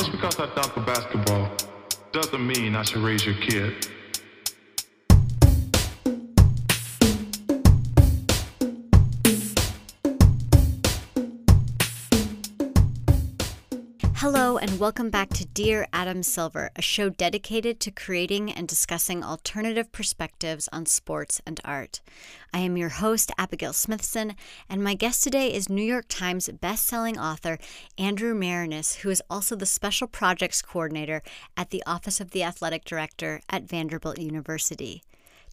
Just because I dunk a basketball doesn't mean I should raise your kid. Hello, and welcome back to Dear Adam Silver, a show dedicated to creating and discussing alternative perspectives on sports and art. I am your host, Abigail Smithson, and my guest today is New York Times bestselling author Andrew Maraniss, who is also the Special Projects Coordinator at the Office of the Athletic Director at Vanderbilt University.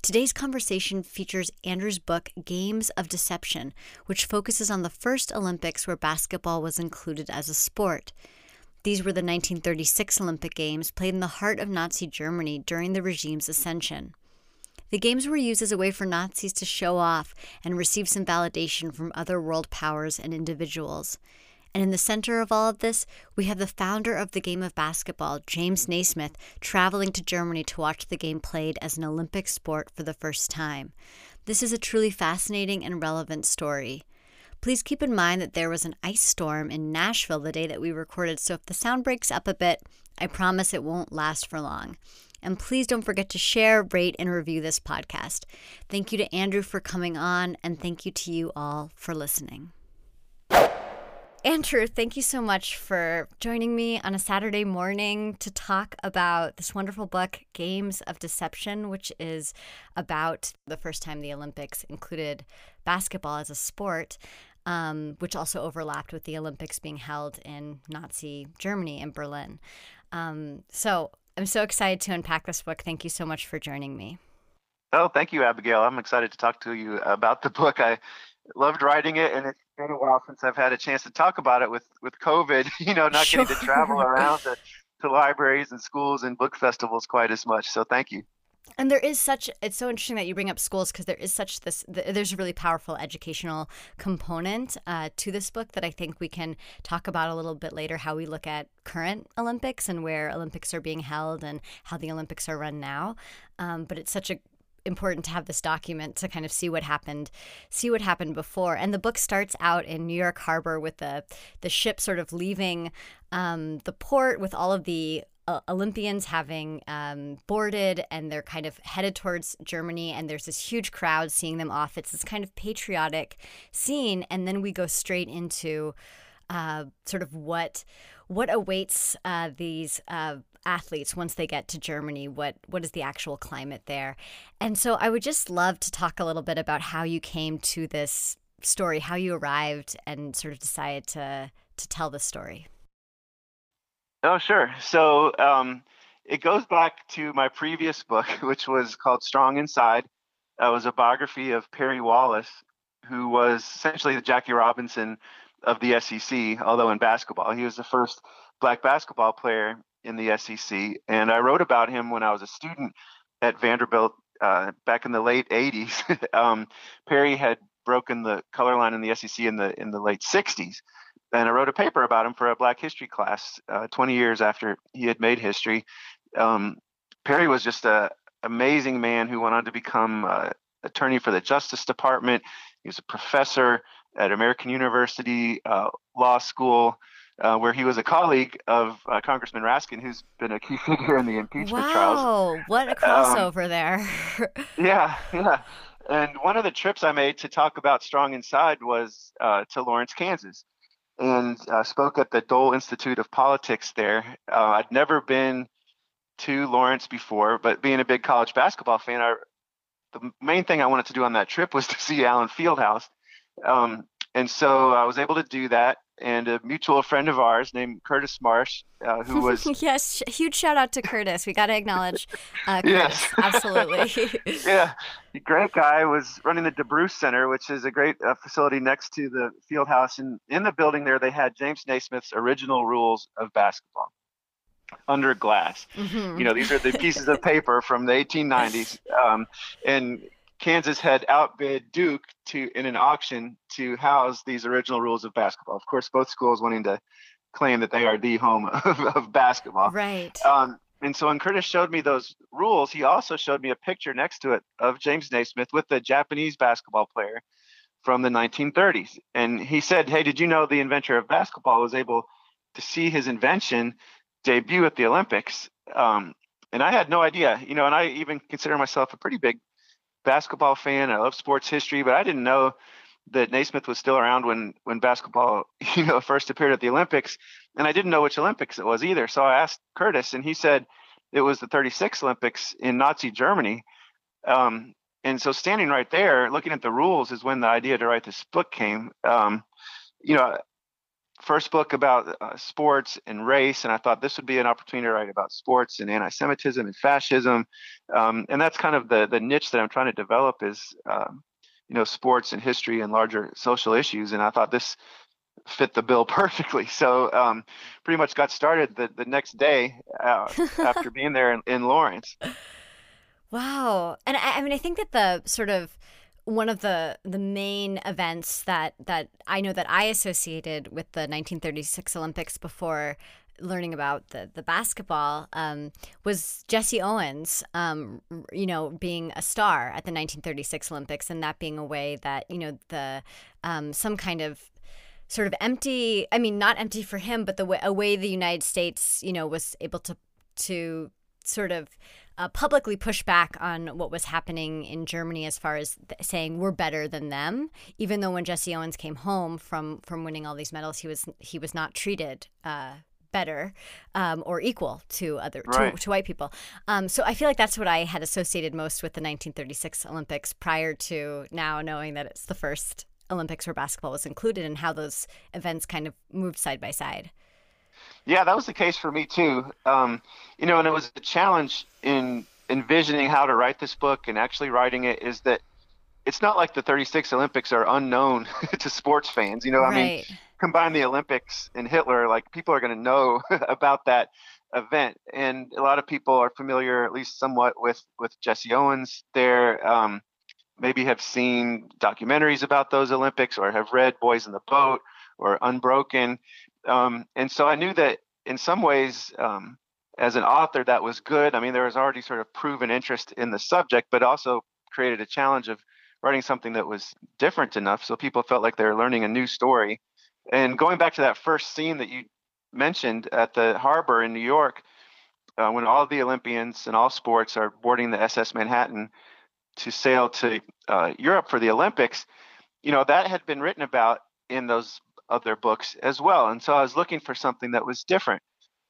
Today's conversation features Andrew's book, Games of Deception, which focuses on the first Olympics where basketball was included as a sport. These were the 1936 Olympic Games, played in the heart of Nazi Germany during the regime's ascension. The Games were used as a way for Nazis to show off and receive some validation from other world powers and individuals. And in the center of all of this, we have the founder of the game of basketball, James Naismith, traveling to Germany to watch the game played as an Olympic sport for the first time. This is a truly fascinating and relevant story. Please keep in mind that there was an ice storm in Nashville the day that we recorded, so if the sound breaks up a bit, I promise it won't last for long. And please don't forget to share, rate, and review this podcast. Thank you to Andrew for coming on, and thank you to you all for listening. Andrew, thank you so much for joining me on a Saturday morning to talk about this wonderful book, Games of Deception, which is about the first time the Olympics included basketball as a sport um, which also overlapped with the Olympics being held in Nazi Germany in Berlin. Um, so I'm so excited to unpack this book. Thank you so much for joining me. Oh, thank you, Abigail. I'm excited to talk to you about the book. I loved writing it, and it's been a while since I've had a chance to talk about it with with COVID. You know, not sure. getting to travel around to, to libraries and schools and book festivals quite as much. So, thank you and there is such it's so interesting that you bring up schools because there is such this there's a really powerful educational component uh, to this book that i think we can talk about a little bit later how we look at current olympics and where olympics are being held and how the olympics are run now. Um, but it's such a important to have this document to kind of see what happened see what happened before. And the book starts out in New York Harbor with the the ship sort of leaving um, the port with all of the uh, Olympians having um, boarded and they're kind of headed towards Germany, and there's this huge crowd seeing them off. It's this kind of patriotic scene, and then we go straight into uh, sort of what what awaits uh, these uh, athletes once they get to Germany. What what is the actual climate there? And so I would just love to talk a little bit about how you came to this story, how you arrived, and sort of decided to to tell the story. Oh, sure. So um, it goes back to my previous book, which was called Strong Inside. It was a biography of Perry Wallace, who was essentially the Jackie Robinson of the SEC, although in basketball. He was the first black basketball player in the SEC. And I wrote about him when I was a student at Vanderbilt uh, back in the late 80s. um, Perry had broken the color line in the SEC in the in the late 60s and I wrote a paper about him for a Black History class uh, 20 years after he had made history. Um, Perry was just an amazing man who went on to become uh, attorney for the Justice Department. He was a professor at American University uh, Law School. Uh, where he was a colleague of uh, Congressman Raskin, who's been a key figure in the impeachment wow, trials. Wow, what a crossover um, there! yeah, yeah. And one of the trips I made to talk about Strong Inside was uh, to Lawrence, Kansas, and uh, spoke at the Dole Institute of Politics there. Uh, I'd never been to Lawrence before, but being a big college basketball fan, I, the main thing I wanted to do on that trip was to see Allen Fieldhouse. Um, and so I was able to do that. And a mutual friend of ours named Curtis Marsh, uh, who was yes, huge shout out to Curtis. We got to acknowledge uh, Curtis. Yes, absolutely. yeah, great guy. Was running the DeBruce Center, which is a great uh, facility next to the field house. And in the building there, they had James Naismith's original rules of basketball under glass. Mm-hmm. You know, these are the pieces of paper from the 1890s. Um, and Kansas had outbid Duke to in an auction to house these original rules of basketball. Of course, both schools wanting to claim that they are the home of, of basketball. Right. Um, and so when Curtis showed me those rules, he also showed me a picture next to it of James Naismith with the Japanese basketball player from the 1930s. And he said, Hey, did you know the inventor of basketball was able to see his invention debut at the Olympics. Um, and I had no idea, you know, and I even consider myself a pretty big basketball fan. I love sports history, but I didn't know that Naismith was still around when when basketball, you know, first appeared at the Olympics, and I didn't know which Olympics it was either. So I asked Curtis, and he said it was the 36 Olympics in Nazi Germany. Um, and so standing right there, looking at the rules, is when the idea to write this book came. Um, you know, first book about uh, sports and race, and I thought this would be an opportunity to write about sports and anti-Semitism and fascism, um, and that's kind of the the niche that I'm trying to develop is, um, you know, sports and history and larger social issues, and I thought this fit the bill perfectly. So um, pretty much got started the the next day uh, after being there in, in Lawrence. Wow, and I, I mean, I think that the sort of one of the the main events that that I know that I associated with the 1936 Olympics before learning about the the basketball um, was Jesse Owens, um, you know, being a star at the 1936 Olympics, and that being a way that you know the um, some kind of sort of empty. I mean, not empty for him, but the way a way the United States, you know, was able to to sort of uh, publicly push back on what was happening in Germany as far as th- saying we're better than them. Even though when Jesse Owens came home from from winning all these medals, he was he was not treated. Uh, better um, or equal to other right. to, to, white people. Um, so I feel like that's what I had associated most with the 1936 Olympics prior to now knowing that it's the first Olympics where basketball was included and how those events kind of moved side by side. Yeah, that was the case for me too. Um, you know, and it was a challenge in envisioning how to write this book and actually writing it is that it's not like the 36 Olympics are unknown to sports fans. You know, right. I mean, combine the Olympics and Hitler, like people are going to know about that event. And a lot of people are familiar, at least somewhat, with with Jesse Owens. There, um, maybe have seen documentaries about those Olympics or have read Boys in the Boat or Unbroken. Um, and so I knew that in some ways, um, as an author, that was good. I mean, there was already sort of proven interest in the subject, but also created a challenge of writing something that was different enough so people felt like they were learning a new story. And going back to that first scene that you mentioned at the harbor in New York, uh, when all the Olympians and all sports are boarding the SS Manhattan to sail to uh, Europe for the Olympics, you know, that had been written about in those of their books as well. And so I was looking for something that was different.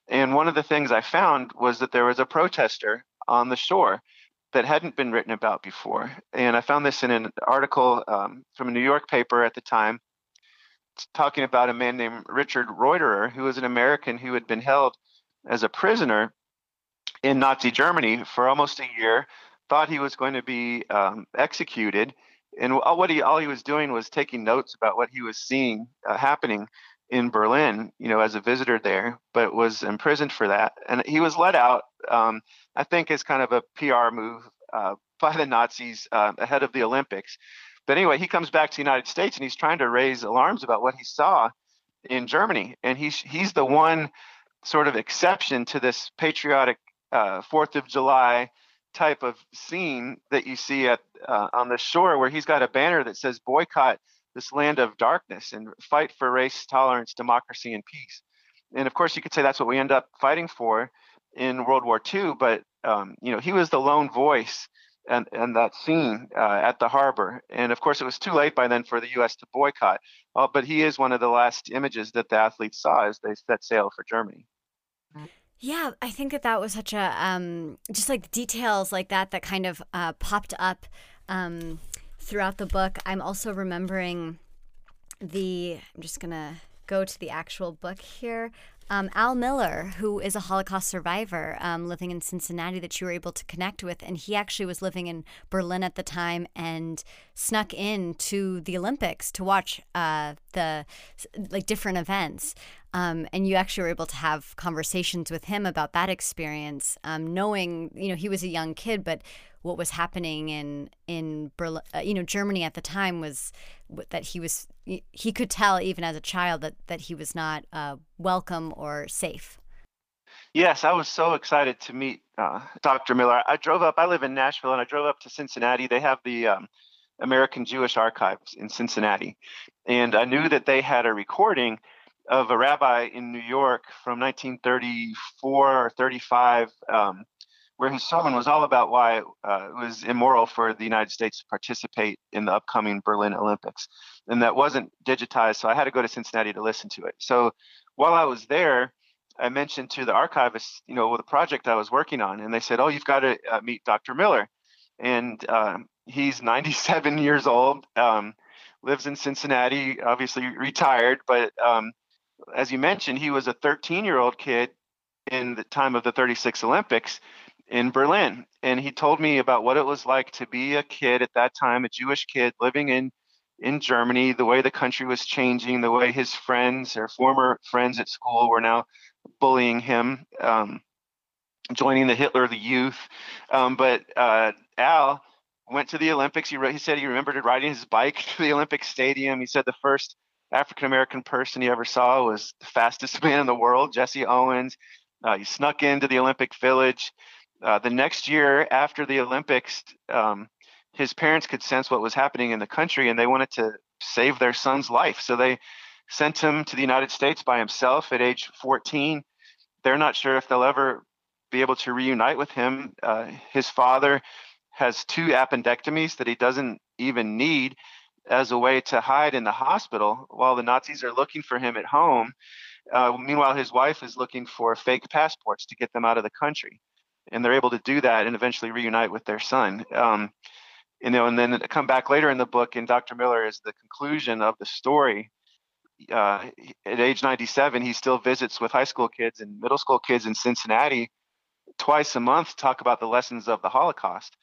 And one of the things I found was that there was a protester on the shore that hadn't been written about before. And I found this in an article um, from a New York paper at the time talking about a man named Richard Reuterer, who was an American who had been held as a prisoner in Nazi Germany for almost a year, thought he was going to be um, executed, and what he all he was doing was taking notes about what he was seeing uh, happening in Berlin, you know, as a visitor there, but was imprisoned for that. And he was let out, um, I think, as kind of a PR move uh, by the Nazis uh, ahead of the Olympics. But anyway, he comes back to the United States and he's trying to raise alarms about what he saw in Germany. And he's he's the one sort of exception to this patriotic uh, Fourth of July type of scene that you see at uh, on the shore where he's got a banner that says boycott this land of darkness and fight for race tolerance democracy and peace. And of course you could say that's what we end up fighting for in world war ii but um, you know he was the lone voice and, and that scene uh, at the harbor. And of course it was too late by then for the us to boycott. Uh, but he is one of the last images that the athletes saw as they set sail for germany yeah, I think that that was such a um, just like details like that that kind of uh, popped up um, throughout the book. I'm also remembering the. I'm just gonna go to the actual book here. Um, Al Miller, who is a Holocaust survivor um, living in Cincinnati, that you were able to connect with, and he actually was living in Berlin at the time and snuck in to the Olympics to watch uh, the like different events. Um, and you actually were able to have conversations with him about that experience, um, knowing you know he was a young kid, but what was happening in in Berlin, uh, you know, Germany at the time was that he was he could tell even as a child that that he was not uh, welcome or safe. Yes, I was so excited to meet uh, Dr. Miller. I drove up. I live in Nashville, and I drove up to Cincinnati. They have the um, American Jewish Archives in Cincinnati, and I knew that they had a recording of a rabbi in New York from 1934 or 35, um, where his sermon was all about why uh, it was immoral for the United States to participate in the upcoming Berlin Olympics. And that wasn't digitized, so I had to go to Cincinnati to listen to it. So while I was there, I mentioned to the archivist, you know, the project I was working on, and they said, "Oh, you've got to uh, meet Dr. Miller," and uh, he's 97 years old, um, lives in Cincinnati, obviously retired, but um, as you mentioned, he was a 13 year old kid in the time of the 36 Olympics in Berlin. And he told me about what it was like to be a kid at that time, a Jewish kid living in in Germany, the way the country was changing, the way his friends or former friends at school were now bullying him, um, joining the Hitler the Youth. Um, but uh, Al went to the Olympics. He, he said he remembered riding his bike to the Olympic Stadium. He said the first African American person he ever saw was the fastest man in the world, Jesse Owens. Uh, he snuck into the Olympic Village. Uh, the next year after the Olympics, um, his parents could sense what was happening in the country and they wanted to save their son's life. So they sent him to the United States by himself at age 14. They're not sure if they'll ever be able to reunite with him. Uh, his father has two appendectomies that he doesn't even need as a way to hide in the hospital while the Nazis are looking for him at home. Uh, meanwhile, his wife is looking for fake passports to get them out of the country. And they're able to do that and eventually reunite with their son. Um, you know, and then come back later in the book, and Dr. Miller is the conclusion of the story. Uh, at age 97, he still visits with high school kids and middle school kids in Cincinnati twice a month to talk about the lessons of the Holocaust.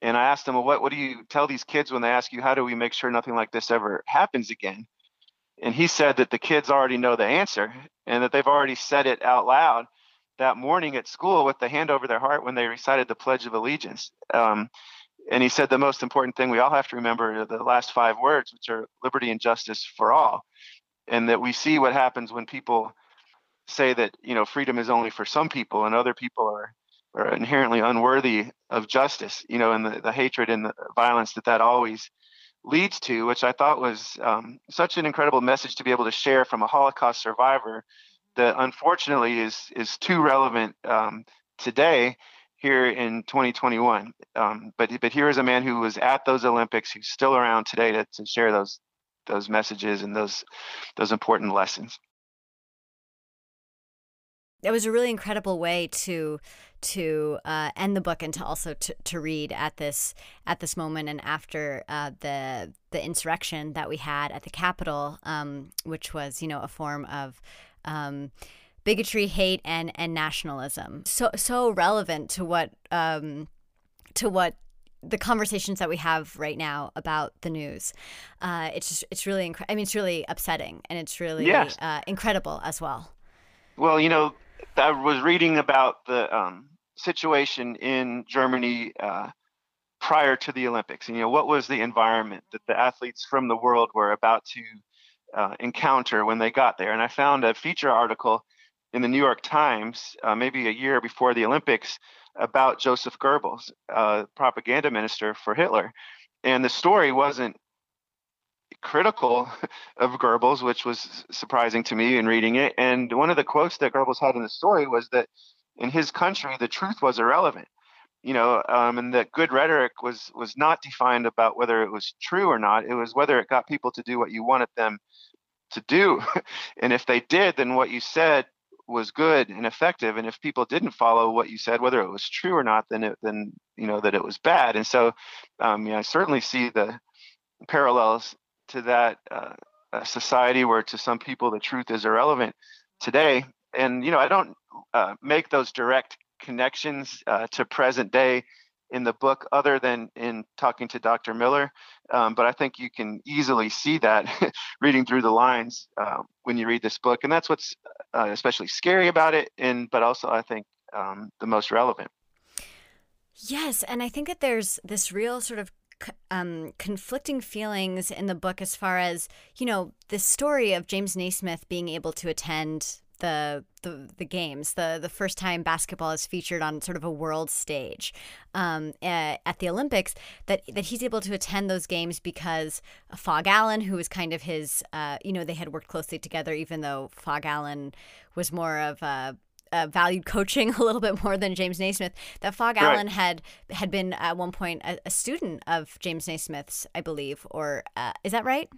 And I asked him, well, what, what do you tell these kids when they ask you, how do we make sure nothing like this ever happens again? And he said that the kids already know the answer and that they've already said it out loud that morning at school with the hand over their heart when they recited the Pledge of Allegiance. Um, and he said the most important thing we all have to remember are the last five words, which are liberty and justice for all. And that we see what happens when people say that, you know, freedom is only for some people and other people are are inherently unworthy of justice, you know, and the, the hatred and the violence that that always leads to, which I thought was um, such an incredible message to be able to share from a Holocaust survivor that unfortunately is is too relevant um, today here in 2021. Um, but but here is a man who was at those Olympics, who's still around today to, to share those those messages and those those important lessons it was a really incredible way to to uh, end the book and to also to, to read at this at this moment and after uh, the the insurrection that we had at the Capitol, um, which was you know a form of um, bigotry, hate, and and nationalism. So so relevant to what um, to what the conversations that we have right now about the news. Uh, it's just it's really incre- I mean it's really upsetting and it's really yes. uh, incredible as well. Well, you know, I was reading about the um, situation in Germany uh, prior to the Olympics. And, you know, what was the environment that the athletes from the world were about to uh, encounter when they got there? And I found a feature article in the New York Times, uh, maybe a year before the Olympics, about Joseph Goebbels, uh, propaganda minister for Hitler. And the story wasn't critical of Goebbels, which was surprising to me in reading it. And one of the quotes that Goebbels had in the story was that in his country, the truth was irrelevant. You know, um, and that good rhetoric was was not defined about whether it was true or not. It was whether it got people to do what you wanted them to do. and if they did, then what you said was good and effective. And if people didn't follow what you said, whether it was true or not, then it, then you know that it was bad. And so, um, yeah, I certainly see the parallels to that uh, society where to some people the truth is irrelevant today. And you know, I don't uh, make those direct connections uh, to present day in the book, other than in talking to Dr. Miller. Um, but I think you can easily see that reading through the lines uh, when you read this book, and that's what's uh, especially scary about it. And but also, I think um, the most relevant. Yes, and I think that there's this real sort of um, conflicting feelings in the book as far as, you know, the story of James Naismith being able to attend the the the games, the the first time basketball is featured on sort of a world stage um, at, at the Olympics, that that he's able to attend those games because Phog Allen, who was kind of his, uh, you know, they had worked closely together, even though Phog Allen was more of a uh, valued coaching a little bit more than James Naismith. That Phog right. Allen had had been at one point a, a, student of James Naismith's, I believe, or uh, is that right?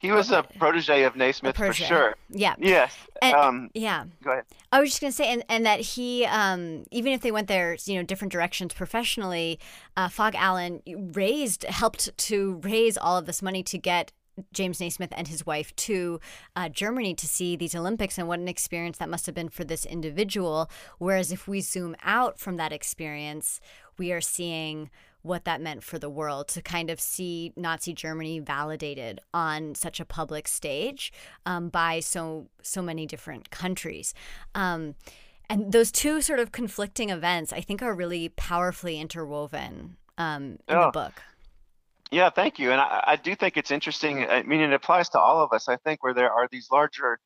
He was a protege of Naismith for sure. Yeah. Yes. And, um, yeah. Go ahead. I was just gonna say, and, and that he, um, even if they went their, you know, different directions professionally, uh, Phog Allen raised, helped to raise all of this money to get James Naismith and his wife to uh, Germany to see these Olympics, and what an experience that must have been for this individual. Whereas if we zoom out from that experience, we are seeing what that meant for the world to kind of see Nazi Germany validated on such a public stage um, by so so many different countries. Um, and those two sort of conflicting events, I think, are really powerfully interwoven um, in oh. the book. Yeah, thank you. And I, I, do think it's interesting. I mean, it applies to all of us. I think where there are these larger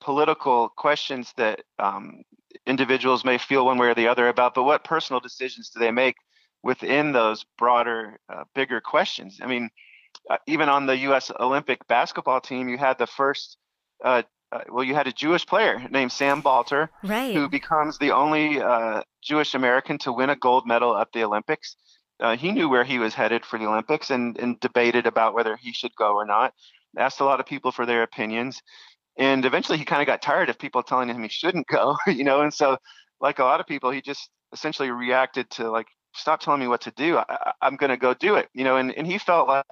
political questions that um, individuals may feel one way or the other about, but what personal decisions do they make within those broader, uh, bigger questions? I mean, uh, even on the U.S. Olympic basketball team, you had the first. Uh, uh, well, you had a Jewish player named Sam Balter, right. who becomes the only uh, Jewish American to win a gold medal at the Olympics uh, he knew where he was headed for the Olympics and, and debated about whether he should go or not. Asked a lot of people for their opinions, and eventually he kind of got tired of people telling him he shouldn't go, you know. And so, like a lot of people, he just essentially reacted to like, "Stop telling me what to do. I, am going to go do it," you know. And and he felt like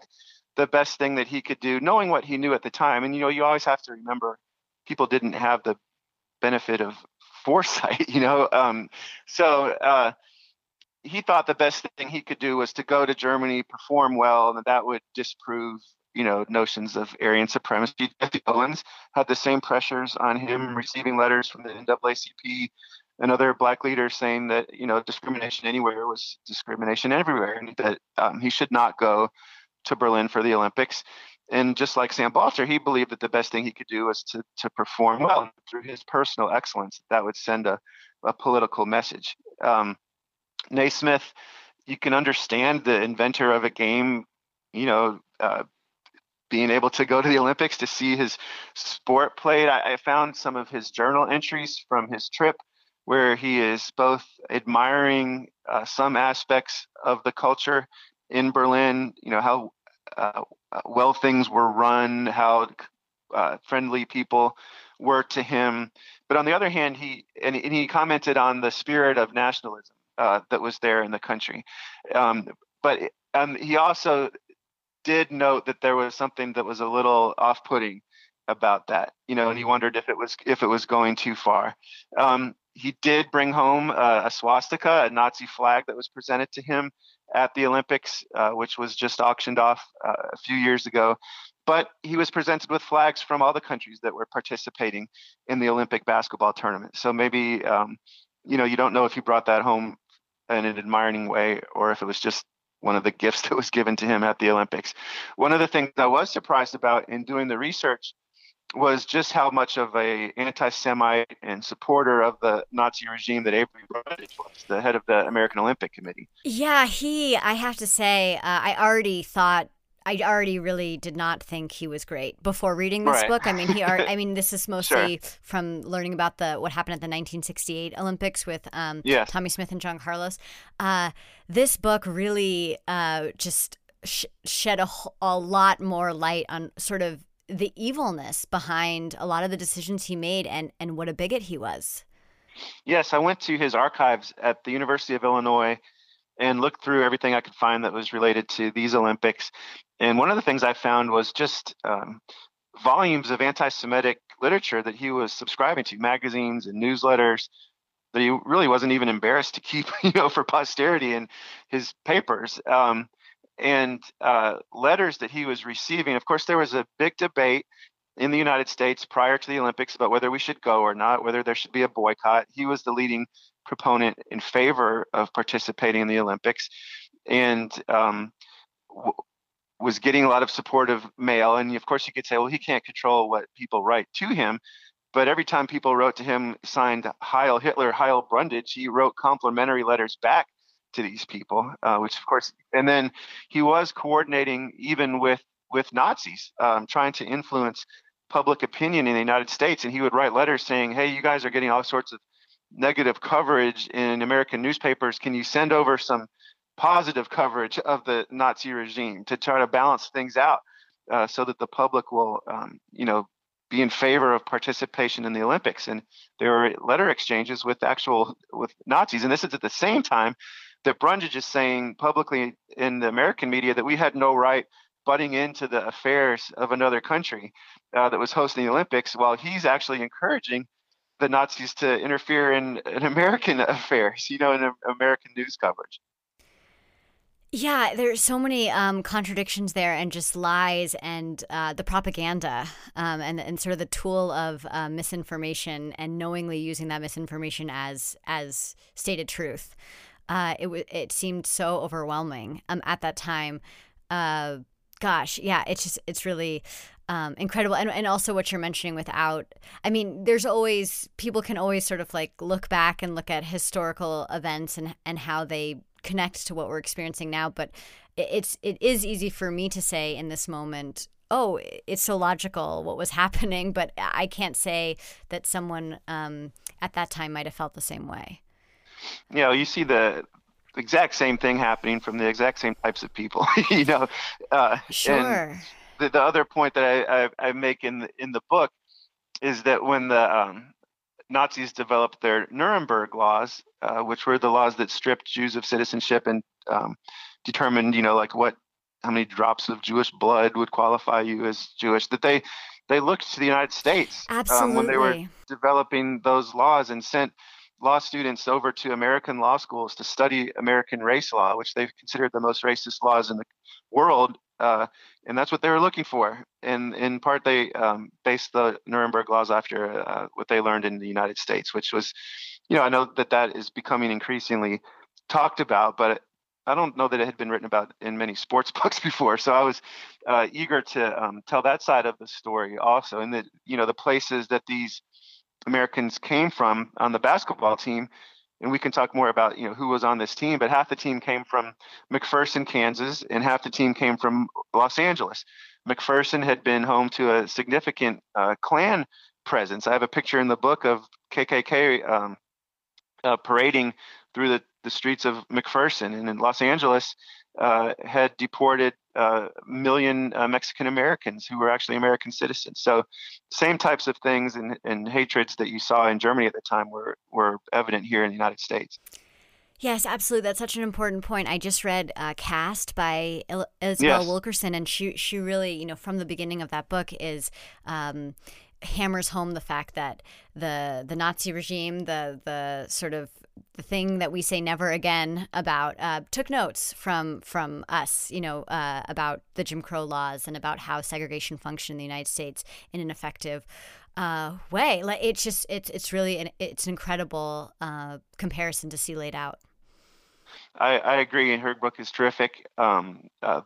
the best thing that he could do, knowing what he knew at the time. And you know, you always have to remember, people didn't have the benefit of foresight, you know. Um, so. Uh, he thought the best thing he could do was to go to Germany, perform well, and that, would disprove, you know, notions of Aryan supremacy. Jesse Owens had the same pressures on him, receiving letters from the NAACP and other black leader saying that, you know, discrimination anywhere was discrimination everywhere, and that um, he should not go to Berlin for the Olympics. And just like Sam Balter, he believed that the best thing he could do was to to perform well through his personal excellence. That would send a, a political message. Um, Naismith, you can understand the inventor of a game, you know, uh, being able to go to the Olympics to see his sport played. I, I, found some of his journal entries from his trip where he is both admiring uh, some aspects of the culture in Berlin, you know, how uh, well things were run, how uh, friendly people were to him. But on the other hand, he and, and he commented on the spirit of nationalism uh, that was there in the country. Um, but um, he also did note that there was something that was a little off-putting about that, you know, and he wondered if it was if it was going too far. Um, he did bring home uh, a swastika, a Nazi flag that was presented to him at the Olympics, uh, which was just auctioned off uh, a few years ago. But he was presented with flags from all the countries that were participating in the Olympic basketball tournament. So maybe um, you know you don't know if he brought that home in an admiring way or if it was just one of the gifts that was given to him at the Olympics. One of the things I was surprised about in doing the research was just how much of a anti-Semite and supporter of the Nazi regime that Avery Brundage was, the head of the American Olympic Committee. Yeah, he. I have to say, uh, I already thought I already really did not think he was great before reading this right. book. I mean, he. Are, I mean, this is mostly sure. from learning about the what happened at the 1968 Olympics with um, yes. Tommie Smith and John Carlos. Uh, this book really uh, just sh- shed a, a lot more light on sort of the evilness behind a lot of the decisions he made and and what a bigot he was. Yes, I went to his archives at the University of Illinois and looked through everything I could find that was related to these Olympics. And one of the things I found was just um, volumes of anti Semitic literature that he was subscribing to, magazines and newsletters that he really wasn't even embarrassed to keep, you know, for posterity in his papers. Um, and uh, letters that he was receiving. Of course, there was a big debate in the United States prior to the Olympics about whether we should go or not, whether there should be a boycott. He was the leading proponent in favor of participating in the Olympics. And um, was getting a lot of supportive mail. And of course, you could say, well, he can't control what people write to him. But every time people wrote to him signed Heil Hitler, Heil Brundage, he wrote complimentary letters back to these people, uh, which of course, and then he was coordinating even with with Nazis, um, trying to influence public opinion in the United States. And he would write letters saying, "Hey, you guys are getting all sorts of negative coverage in American newspapers. Can you send over some positive coverage of the Nazi regime to try to balance things out uh, so that the public will, um, you know, be in favor of participation in the Olympics?" And there were letter exchanges with actual with Nazis, and this is at the same time that Brundage is saying publicly in the American media that we had no right butting into the affairs of another country uh, that was hosting the Olympics, while he's actually encouraging the Nazis to interfere in, in American affairs, you know, in American news coverage. Yeah, there's so many um, contradictions there, and just lies, and uh, the propaganda, um, and and sort of the tool of uh, misinformation, and knowingly using that misinformation as as stated truth. Uh, it it seemed so overwhelming um, at that time. Uh, gosh, yeah, it's just it's really um, incredible, and and also what you're mentioning without. I mean, there's always people can always sort of like look back and look at historical events and and how they connect to what we're experiencing now, but it's it is easy for me to say in this moment oh, it's so logical what was happening, but I can't say that someone um, at that time might have felt the same way. You know, you see the exact same thing happening from the exact same types of people. you know, uh, sure. The, the other point that I, I, I, make in the, in the book is that when the um, Nazis developed their Nuremberg laws, uh, which were the laws that stripped Jews of citizenship and um, determined, you know, like what how many drops of Jewish blood would qualify you as Jewish, that they they looked to the United States um, when they were developing those laws and sent law students over to American law schools to study American race law, which they've considered the most racist laws in the world. Uh, and that's what they were looking for. And in part, they um, based the Nuremberg laws after uh, what they learned in the United States, which was, you know, I know that that is becoming increasingly talked about, but I don't know that it had been written about in many sports books before. So I was uh, eager to um, tell that side of the story also, and that you know the places that these Americans came from on the basketball team. And we can talk more about you know who was on this team, but half the team came from McPherson, Kansas, and half the team came from Los Angeles. McPherson had been home to a significant uh, Klan presence. I have a picture in the book of KKK um, uh, parading through the, the streets of McPherson. And in Los Angeles, uh, had deported uh, million uh, Mexican Americans who were actually American citizens. So, same types of things and, and hatreds that you saw in Germany at the time were were evident here in the United States. Yes, absolutely. That's such an important point. I just read uh, "Caste" by Isabel yes. Wilkerson, and she she really, you know, from the beginning of that book is. Um, hammers home the fact that the the Nazi regime, the the sort of the thing that we say never again about uh, took notes from from us, you know, uh, about the Jim Crow laws and about how segregation functioned in the United States in an effective uh, way. Like it's just it's it's really an, it's an incredible uh, comparison to see laid out. I, I agree, and her book is terrific. Um, uh,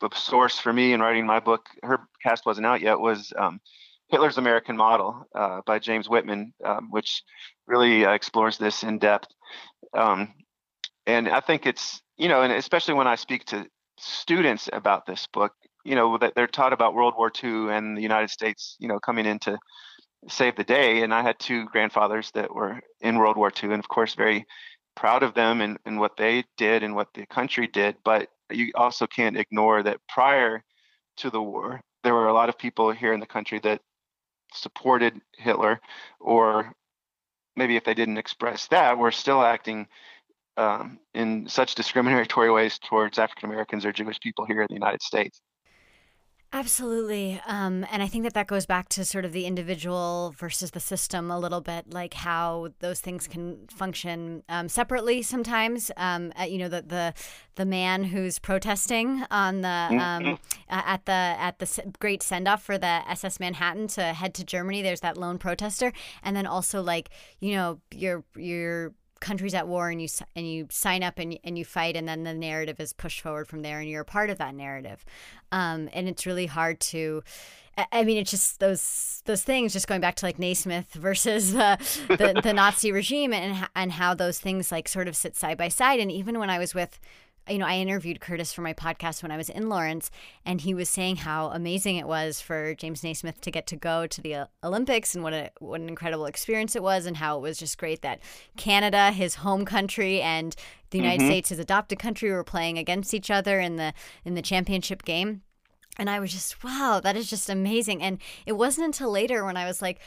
the source for me in writing my book, her Caste wasn't out yet, was um, Hitler's American Model uh, by James Whitman, um, which really uh, explores this in depth. Um, and I think it's, you know, and especially when I speak to students about this book, you know, that they're taught about World War II and the United States, you know, coming in to save the day. And I had two grandfathers that were in World War II, and of course, very proud of them and, and what they did and what the country did. But you also can't ignore that prior to the war, there were a lot of people here in the country that supported Hitler, or maybe if they didn't express that, were still acting um, in such discriminatory ways towards African Americans or Jewish people here in the United States. Absolutely. Um, and I think that that goes back to sort of the individual versus the system a little bit, like how those things can function um, separately sometimes. Um, uh, you know, the, the the man who's protesting on the um, mm-hmm. at the at the great send off for the SS Manhattan to head to Germany. There's that lone protester, and then also like you know your your countries at war and you and you sign up and and you fight and then the narrative is pushed forward from there and you're a part of that narrative um, and it's really hard to I mean, it's just those those things. Just going back to like Naismith versus the the, the Nazi regime, and and how those things like sort of sit side by side. And even when I was with you know, I interviewed Curtis for my podcast when I was in Lawrence, and he was saying how amazing it was for James Naismith to get to go to the uh, Olympics and what a what an incredible experience it was, and how it was just great that Canada, his home country, and the United mm-hmm. States, his adopted country, were playing against each other in the in the championship game. And I was just, wow, that is just amazing. And it wasn't until later when I was like,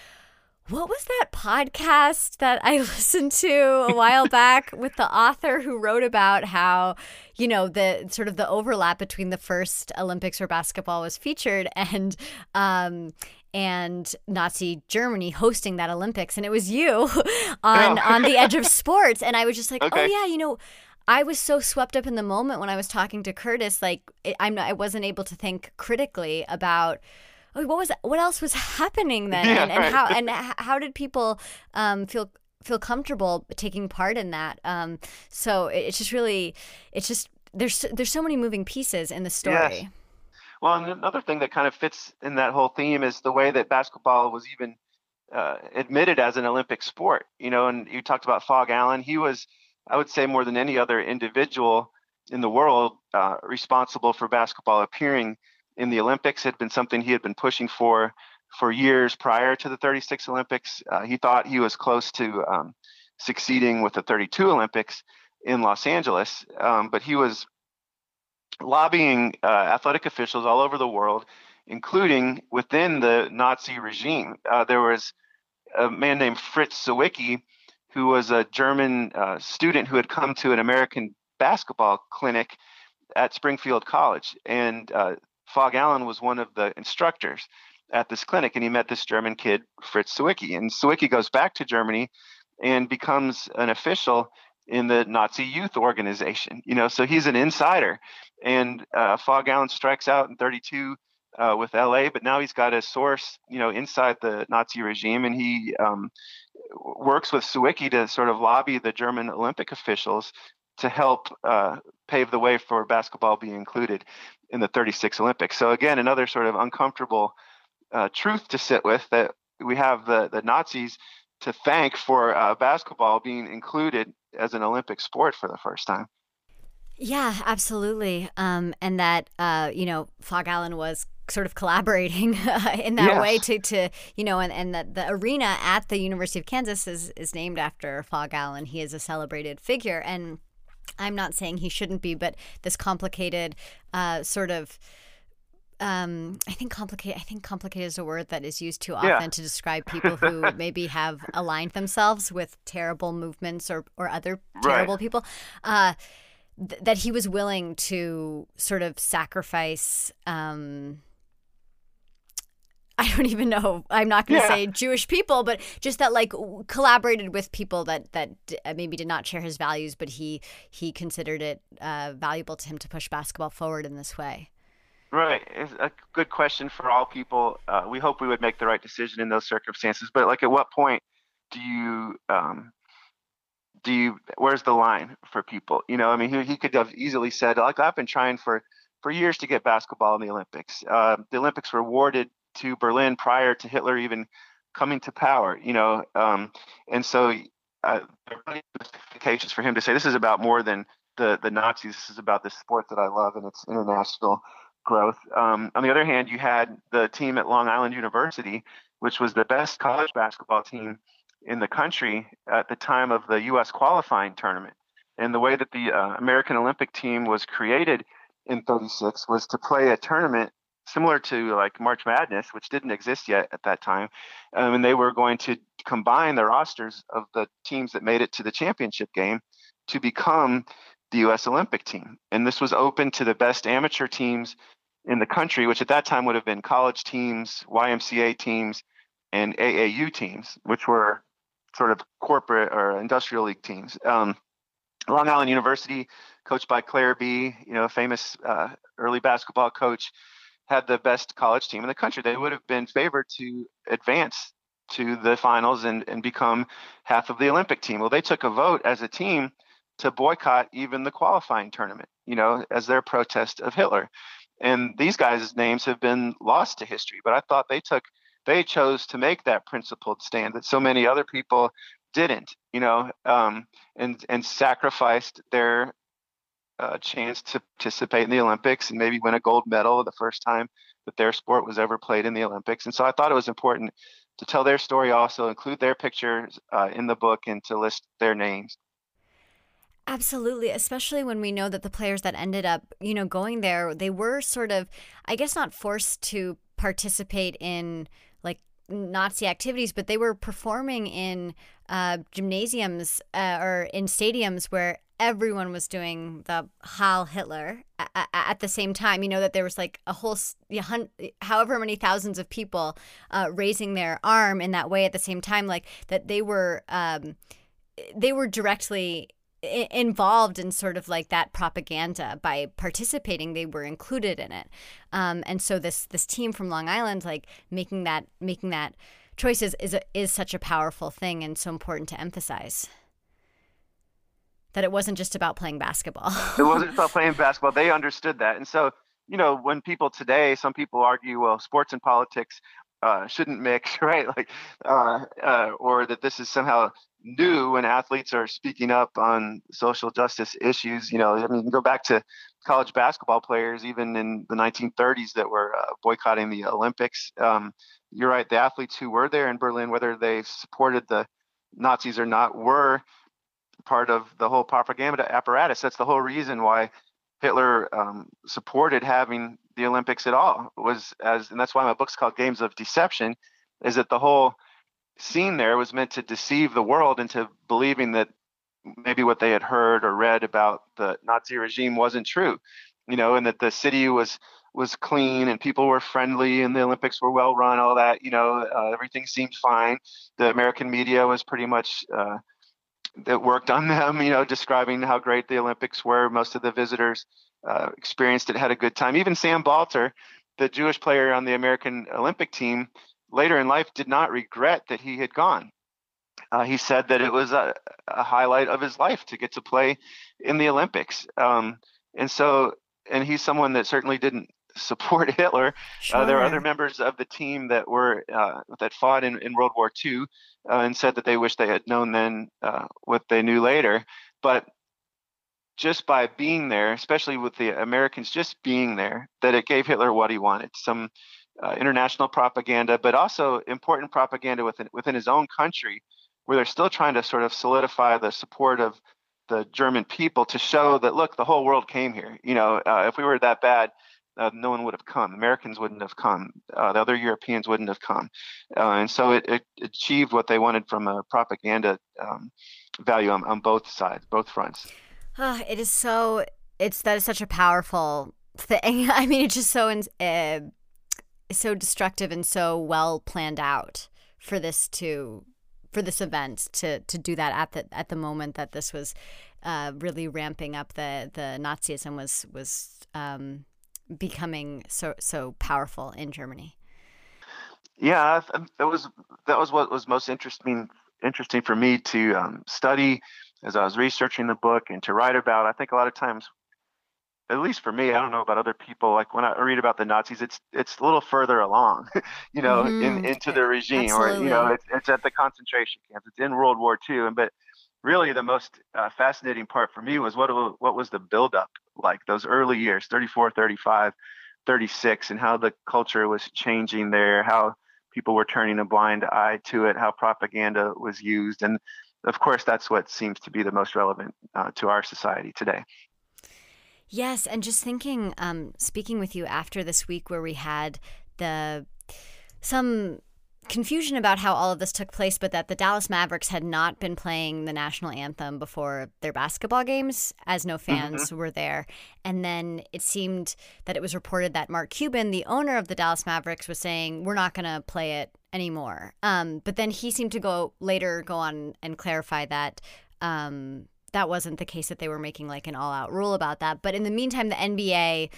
what was that podcast that I listened to a while back with the author who wrote about how, you know, the sort of the overlap between the first Olympics where basketball was featured and um and Nazi Germany hosting that Olympics and it was you on oh. on the edge of sports and I was just like, oh, okay. "Oh yeah, you know, I was so swept up in the moment when I was talking to Curtis like I'm not, I wasn't able to think critically about what was what else was happening then, yeah, and, and right. how and how did people um, feel feel comfortable taking part in that? Um, so it's just really, it's just there's there's so many moving pieces in the story. Yes. Well, and another thing that kind of fits in that whole theme is the way that basketball was even uh, admitted as an Olympic sport. You know, and you talked about Phog Allen. He was, I would say, more than any other individual in the world, uh, responsible for basketball appearing in the Olympics had been something he had been pushing for for years prior to the 36 Olympics. Uh, he thought he was close to um, succeeding with the 32 Olympics in Los Angeles, um, but he was lobbying uh, athletic officials all over the world, including within the Nazi regime. Uh, there was a man named Fritz Zwicky, who was a German uh, student who had come to an American basketball clinic at Springfield College, and Phog Allen was one of the instructors at this clinic, and he met this German kid, Fritz Zwicky. And Zwicky goes back to Germany and becomes an official in the Nazi youth organization. You know, so he's an insider. And uh, Phog Allen strikes out in 32 uh, with LA, but now he's got a source, you know, inside the Nazi regime, and he um, works with Zwicky to sort of lobby the German Olympic officials to help uh, pave the way for basketball being included in the 36 Olympics. So again, another sort of uncomfortable uh, truth to sit with that we have the the Nazis to thank for uh, basketball being included as an Olympic sport for the first time. Yeah, absolutely. Um, and that uh, you know, Phog Allen was sort of collaborating in that yes. way to, to you know, and, and that the arena at the University of Kansas is, is named after Phog Allen. He is a celebrated figure. And I'm not saying he shouldn't be, but this complicated uh, sort of. Um, I think complicated. I think complicated is a word that is used too often yeah. to describe people who maybe have aligned themselves with terrible movements or or other terrible right. people. Uh, th- that he was willing to sort of sacrifice. Um, I don't even know. I'm not going to yeah. say Jewish people, but just that like collaborated with people that that uh, maybe did not share his values, but he he considered it uh, valuable to him to push basketball forward in this way. Right, it's a good question for all people. Uh, we hope we would make the right decision in those circumstances, but like, at what point do you um, do you? Where's the line for people? You know, I mean, he, he could have easily said, like, I've been trying for for years to get basketball in the Olympics. Uh, the Olympics were awarded to Berlin prior to Hitler even coming to power, you know. Um, and so uh, there are for him to say this is about more than the the Nazis. This is about the sport that I love and its international growth. Um, on the other hand, you had the team at Long Island University, which was the best college basketball team in the country at the time of the U.S. qualifying tournament. And the way that the uh, American Olympic team was created in 36 was to play a tournament similar to like March Madness, which didn't exist yet at that time. Um, and they were going to combine the rosters of the teams that made it to the championship game to become the U.S. Olympic team. And this was open to the best amateur teams in the country, which at that time would have been college teams, YMCA teams, and AAU teams, which were sort of corporate or industrial league teams. Um, Long Island University, coached by Clair Bee, you know, a famous uh, early basketball coach, had the best college team in the country. They would have been favored to advance to the finals and, and become half of the Olympic team. Well, they took a vote as a team to boycott even the qualifying tournament, you know, as their protest of Hitler. And these guys' names have been lost to history, but I thought they took they chose to make that principled stand that so many other people didn't, you know, um, and and sacrificed their uh, chance to participate in the Olympics and maybe win a gold medal the first time that their sport was ever played in the Olympics. And so I thought it was important to tell their story, also include their pictures uh, in the book, and to list their names. Absolutely, especially when we know that the players that ended up, you know, going there, they were sort of, I guess, not forced to participate in like Nazi activities, but they were performing in uh, gymnasiums uh, or in stadiums where everyone was doing the Heil Hitler at, at, the same time. You know that there was like a whole, however many thousands of people uh, raising their arm in that way at the same time, like that they were, um, they were directly involved in sort of like that propaganda by participating they were included in it. Um, and so this this team from long island like making that making that choice is is, a, is such a powerful thing and so important to emphasize that it wasn't just about playing basketball. It wasn't about playing basketball. They understood that. And so you know when people today some people argue well sports and politics uh, shouldn't mix, right? Like, uh, uh, or that this is somehow new when athletes are speaking up on social justice issues. You know, I mean, go back to college basketball players, even in the 1930s, that were uh, boycotting the Olympics. Um, you're right. The athletes who were there in Berlin, whether they supported the Nazis or not, were part of the whole propaganda apparatus. That's the whole reason why Hitler um, supported having the Olympics at all. Was as, and that's why my book's called Games of Deception, is that the whole scene there was meant to deceive the world into believing that maybe what they had heard or read about the Nazi regime wasn't true, you know, and that the city was was clean and people were friendly and the Olympics were well run, all that, you know, uh, everything seemed fine. The American media was pretty much uh, that worked on them, you know, describing how great the Olympics were. Most of the visitors uh, experienced it, had a good time. Even Sam Balter, the Jewish player on the American Olympic team, later in life did not regret that he had gone. Uh, he said that it was a, a, highlight of his life to get to play in the Olympics. Um, and so, and he's someone that certainly didn't support Hitler. Sure. Uh, there are other members of the team that were uh, that fought in, in World War II uh, and said that they wish they had known then uh, what they knew later. But just by being there, especially with the Americans just being there, that it gave Hitler what he wanted some uh, international propaganda, but also important propaganda within, within his own country, where they're still trying to sort of solidify the support of the German people to show that, look, the whole world came here. You know, uh, if we were that bad, uh, no one would have come. Americans wouldn't have come. Uh, the other Europeans wouldn't have come. Uh, and so it, it, achieved what they wanted from a propaganda um, value on, on both sides, both fronts. Oh, it is so. It's that is such a powerful thing. I mean, it's just so uh, so destructive and so well planned out for this to for this event to to do that at the at the moment that this was uh, really ramping up the the Nazism was was um, becoming so so powerful in Germany. Yeah, that was that was what was most interesting interesting for me to um, study as I was researching the book and to write about. I think a lot of times, at least for me, I don't know about other people. Like when I read about the Nazis, it's it's a little further along, you know, mm-hmm. in, into the regime, Absolutely. or you know, it's, it's at the concentration camps. It's in World War II, and but really the most uh, fascinating part for me was what what was the buildup like those early years, 34, 35, 36, and how the culture was changing there, how people were turning a blind eye to it, how propaganda was used, and of course, that's what seems to be the most relevant uh, to our society today. Yes, and just thinking, um, speaking with you after this week where we had the some confusion about how all of this took place, but that the Dallas Mavericks had not been playing the national anthem before their basketball games, as no fans mm-hmm. were there. And then it seemed that it was reported that Mark Cuban, the owner of the Dallas Mavericks, was saying, We're not going to play it anymore. Um, but then he seemed to go later go on and clarify that. Um, that wasn't the case that they were making like an all out rule about that. But in the meantime, the NBA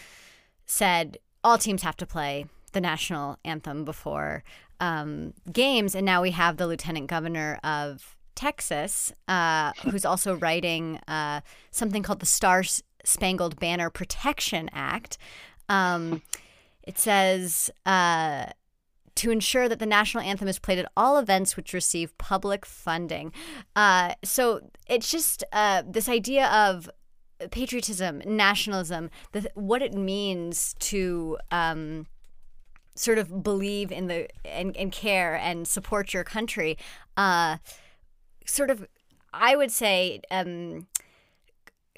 said all teams have to play the national anthem before um, games, and now we have the lieutenant governor of Texas, uh, who's also writing uh, something called the Star Spangled Banner Protection Act. Um, it says uh, to ensure that the national anthem is played at all events which receive public funding. Uh, so it's just uh, this idea of patriotism, nationalism, the, what it means to. Um, sort of believe in the and, and care and support your country uh sort of i would say um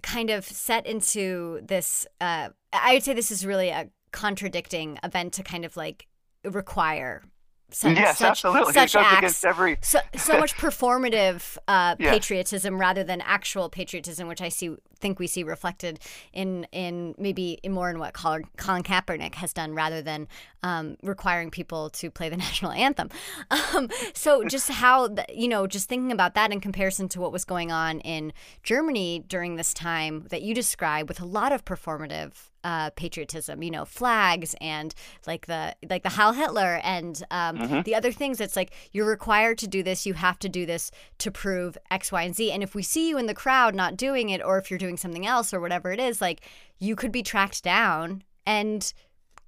kind of set into this uh i would say this is really a contradicting event to kind of like require such, yes, such, absolutely. Such acts, every... so, so much performative uh, yeah. patriotism rather than actual patriotism, which I see think we see reflected in in maybe more in what Colin, Colin Kaepernick has done rather than um, requiring people to play the national anthem. Um, so just how you know, just thinking about that in comparison to what was going on in Germany during this time that you describe, with a lot of performative uh, patriotism, you know, flags and like the like the Heil Hitler and um, mm-hmm. the other things. It's like you're required to do this. You have to do this to prove X, Y, and Z. And if we see you in the crowd not doing it, or if you're doing something else, or whatever it is, like you could be tracked down and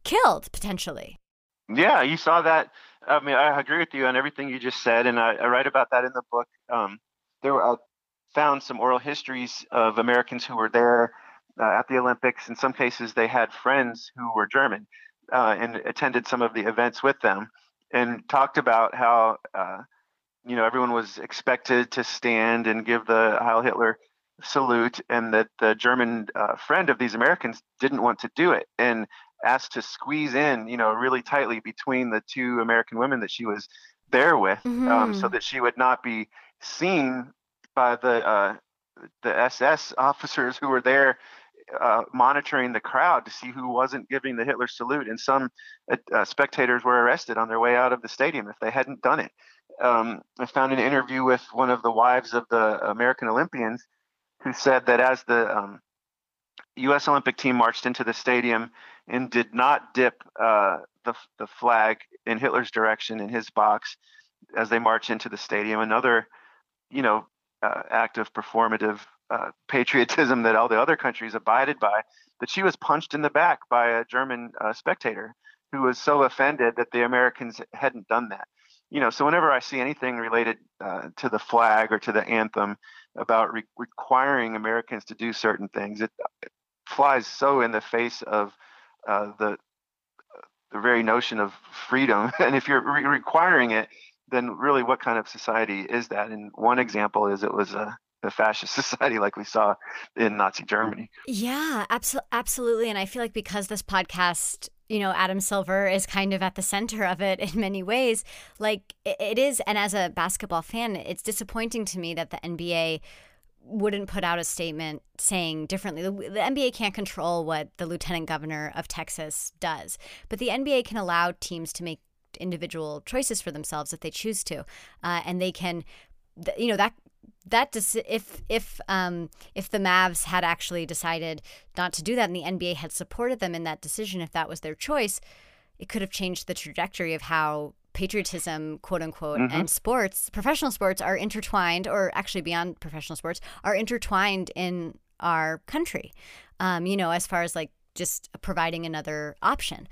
killed potentially. Yeah, you saw that. I mean, I agree with you on everything you just said, and I, I write about that in the book. Um, there, were, I found some oral histories of Americans who were there uh, at the Olympics. In some cases, they had friends who were German uh, and attended some of the events with them, and talked about how uh, you know everyone was expected to stand and give the Heil Hitler salute, and that the German uh, friend of these Americans didn't want to do it and asked to squeeze in, you know, really tightly between the two American women that she was there with, mm-hmm. um, so mm-hmm. that she would not be seen by the uh, the SS officers who were there uh, monitoring the crowd to see who wasn't giving the Hitler salute, and some uh, uh, spectators were arrested on their way out of the stadium if they hadn't done it. Um, I found an interview with one of the wives of the American Olympians who said that as the um, U.S. Olympic team marched into the stadium and did not dip uh, the, the flag in Hitler's direction in his box as they marched into the stadium, another, you know, uh, act of performative uh, patriotism that all the other countries abided by, that she was punched in the back by a German uh, spectator who was so offended that the Americans hadn't done that. You know, so whenever I see anything related uh, to the flag or to the anthem about re- requiring Americans to do certain things, it, it flies so in the face of uh, the the very notion of freedom. And if you're re- requiring it, then really, what kind of society is that? And one example is it was a the fascist society like we saw in Nazi Germany. Yeah, abso- absolutely. And I feel like because this podcast, you know, Adam Silver is kind of at the center of it in many ways, like it is. And as a basketball fan, it's disappointing to me that the NBA wouldn't put out a statement saying differently. The, NBA can't control what the lieutenant governor of Texas does, but the NBA can allow teams to make individual choices for themselves if they choose to, uh, and they can, you know, that that if if um, if the Mavs had actually decided not to do that and the NBA had supported them in that decision, if that was their choice, it could have changed the trajectory of how patriotism, quote unquote, mm-hmm. and sports, professional sports, are intertwined, or actually beyond professional sports, are intertwined in our country. Um, you know, as far as like just providing another option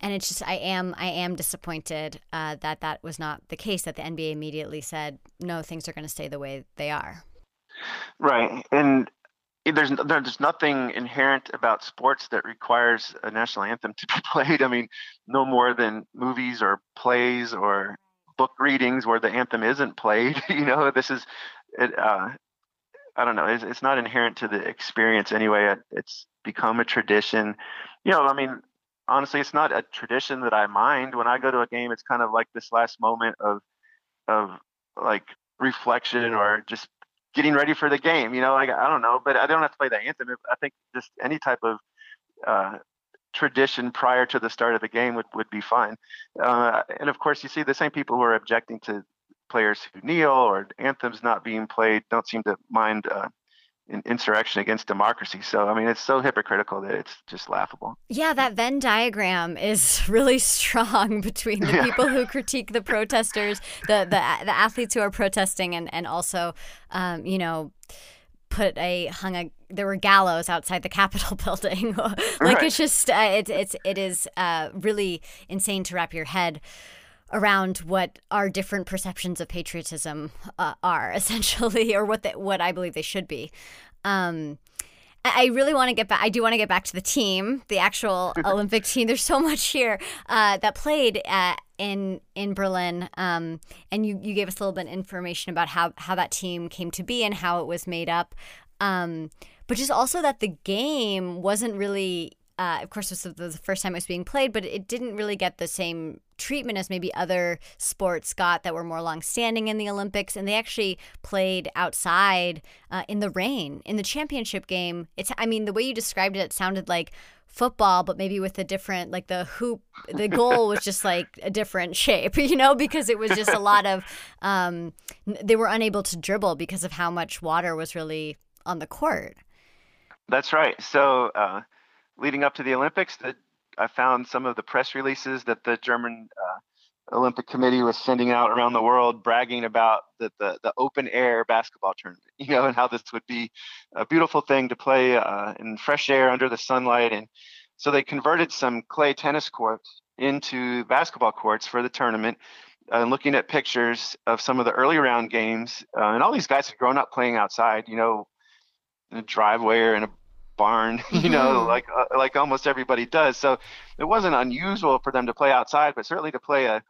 and it's just I am I am disappointed uh, that that was not the case. That the NBA immediately said no, things are going to stay the way they are. Right, and there's there's nothing inherent about sports that requires a national anthem to be played. I mean, no more than movies or plays or book readings where the anthem isn't played. you know, this is it. Uh, I don't know. It's, it's not inherent to the experience anyway. It's become a tradition. You know, I mean, honestly, it's not a tradition that I mind. When I go to a game, it's kind of like this last moment of of like reflection or just getting ready for the game. You know, like I don't know, but I don't have to play the anthem. I think just any type of uh, tradition prior to the start of the game would, would be fine. Uh, and of course, you see the same people who are objecting to players who kneel or anthems not being played don't seem to mind uh, an insurrection against democracy. So I mean, it's so hypocritical that it's just laughable. Yeah, that Venn diagram is really strong between the yeah. people who critique the protesters, the the the athletes who are protesting, and and also, um, you know put a hung a there were gallows outside the Capitol building. like right. it's just uh, it's it's it is uh, really insane to wrap your head around what our different perceptions of patriotism uh, are essentially, or what the, what I believe they should be. Um, I really want to get back. I do want to get back to the team, the actual Olympic team. There's so much here uh, that played at, in in Berlin, um, and you, you gave us a little bit of information about how how that team came to be and how it was made up. Um, but just also that the game wasn't really uh, of course, this was the first time it was being played, but it didn't really get the same treatment as maybe other sports got that were more long-standing in the Olympics. And they actually played outside uh, in the rain in the championship game. It's, I mean, the way you described it, it sounded like football, but maybe with a different, like the hoop, the goal was just like a different shape, you know, because it was just a lot of, um, they were unable to dribble because of how much water was really on the court. That's right. So, uh, leading up to the Olympics that I found some of the press releases that the German uh, Olympic Committee was sending out around the world, bragging about the, the, the open air basketball tournament, you know, and how this would be a beautiful thing to play uh, in fresh air under the sunlight. And so they converted some clay tennis courts into basketball courts for the tournament. Uh, and looking at pictures of some of the early round games, uh, and all these guys had grown up playing outside, you know, in a driveway or in a barn, you mm-hmm. know, like uh, like almost everybody does. So it wasn't unusual for them to play outside, but certainly to play a,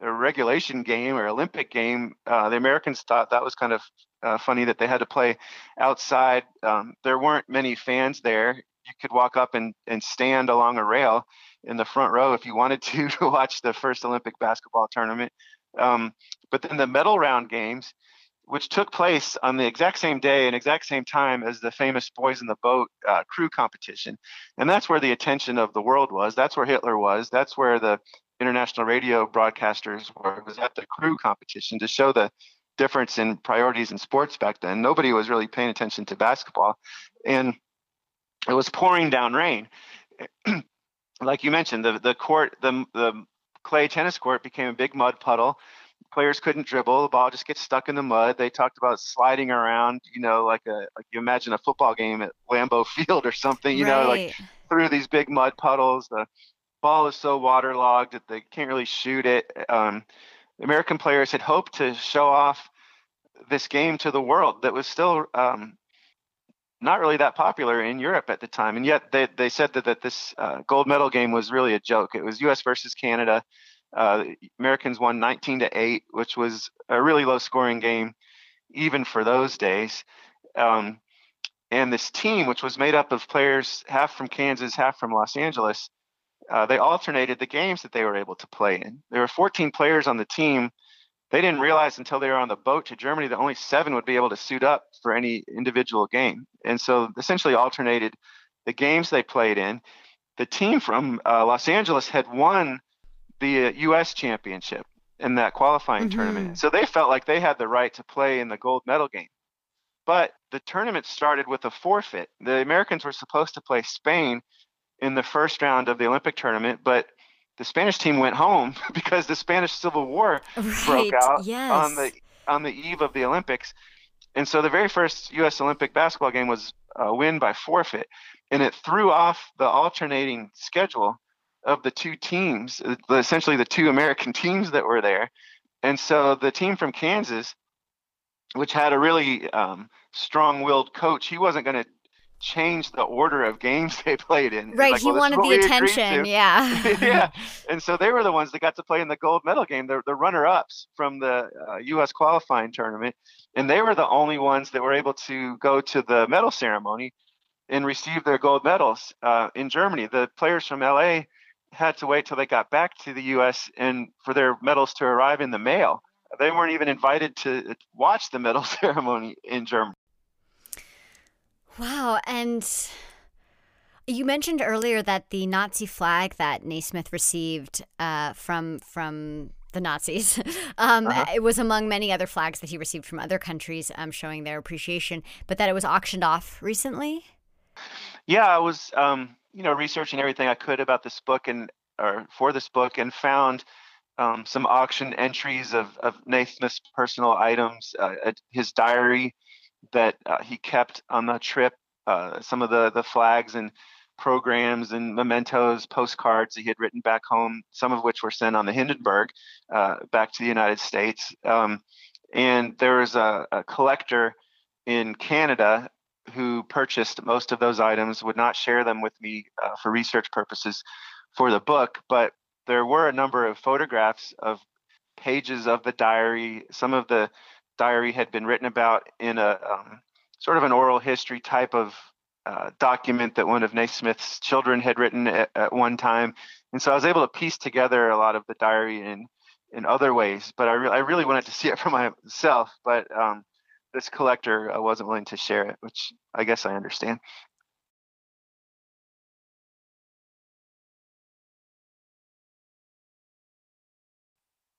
a regulation game or Olympic game, uh, the Americans thought that was kind of uh, funny that they had to play outside. Um, there weren't many fans there. You could walk up and, and stand along a rail in the front row if you wanted to to watch the first Olympic basketball tournament. Um, but then the medal round games, which took place on the exact same day and exact same time as the famous Boys in the Boat uh, crew competition. And that's where the attention of the world was. That's where Hitler was. That's where the international radio broadcasters were, was at the crew competition to show the difference in priorities in sports back then. Nobody was really paying attention to basketball. And it was pouring down rain. like you mentioned, the, the court, the, the clay tennis court became a big mud puddle players couldn't dribble. The ball just gets stuck in the mud. They talked about sliding around, you know, like a like you imagine a football game at Lambeau Field or something, you right. know, like through these big mud puddles. The ball is so waterlogged that they can't really shoot it. Um, American players had hoped to show off this game to the world that was still um, not really that popular in Europe at the time. And yet they, they said that, that this uh, gold medal game was really a joke. It was US versus Canada. Uh, Americans won 19 to 8, which was a really low scoring game, even for those days. Um, and this team, which was made up of players half from Kansas, half from Los Angeles, uh, they alternated the games that they were able to play in. There were 14 players on the team. They didn't realize until they were on the boat to Germany that only seven would be able to suit up for any individual game. And so essentially alternated the games they played in. The team from uh, Los Angeles had won the U.S. championship in that qualifying mm-hmm. tournament. So they felt like they had the right to play in the gold medal game. But the tournament started with a forfeit. The Americans were supposed to play Spain in the first round of the Olympic tournament, but the Spanish team went home because the Spanish Civil War right. broke out yes. on the on the eve of the Olympics. And so the very first U.S. Olympic basketball game was a win by forfeit, and it threw off the alternating schedule of the two teams, uh, essentially the two American teams that were there. And so the team from Kansas, which had a really um, strong-willed coach, he wasn't going to change the order of games they played in. Right, like, he well, wanted the attention. Yeah. yeah. And so they were the ones that got to play in the gold medal game. The, the runner-ups from the uh, U.S. qualifying tournament, and they were the only ones that were able to go to the medal ceremony and receive their gold medals uh, in Germany. The players from LA had to wait till they got back to the U.S. and for their medals to arrive in the mail. They weren't even invited to watch the medal ceremony in Germany. Wow, and you mentioned earlier that the Nazi flag that Naismith received uh, from from the Nazis um, uh-huh. it was among many other flags that he received from other countries, um, showing their appreciation. But that it was auctioned off recently. Yeah, I was, um, you know, researching everything I could about this book and or for this book, and found um, some auction entries of, of Naismith's personal items, uh, his diary that uh, he kept on the trip, uh, some of the, the flags and programs and mementos, postcards he had written back home, some of which were sent on the Hindenburg uh, back to the United States. Um, and there was a, a collector in Canada who purchased most of those items, would not share them with me uh, for research purposes for the book, but there were a number of photographs of pages of the diary. Some of the diary had been written about in a um, sort of an oral history type of uh, document that one of Naismith's children had written at, at, one time. And so I was able to piece together a lot of the diary in in other ways. But I, re- I really wanted to see it for myself. But um, this collector uh, wasn't willing to share it, which I guess I understand.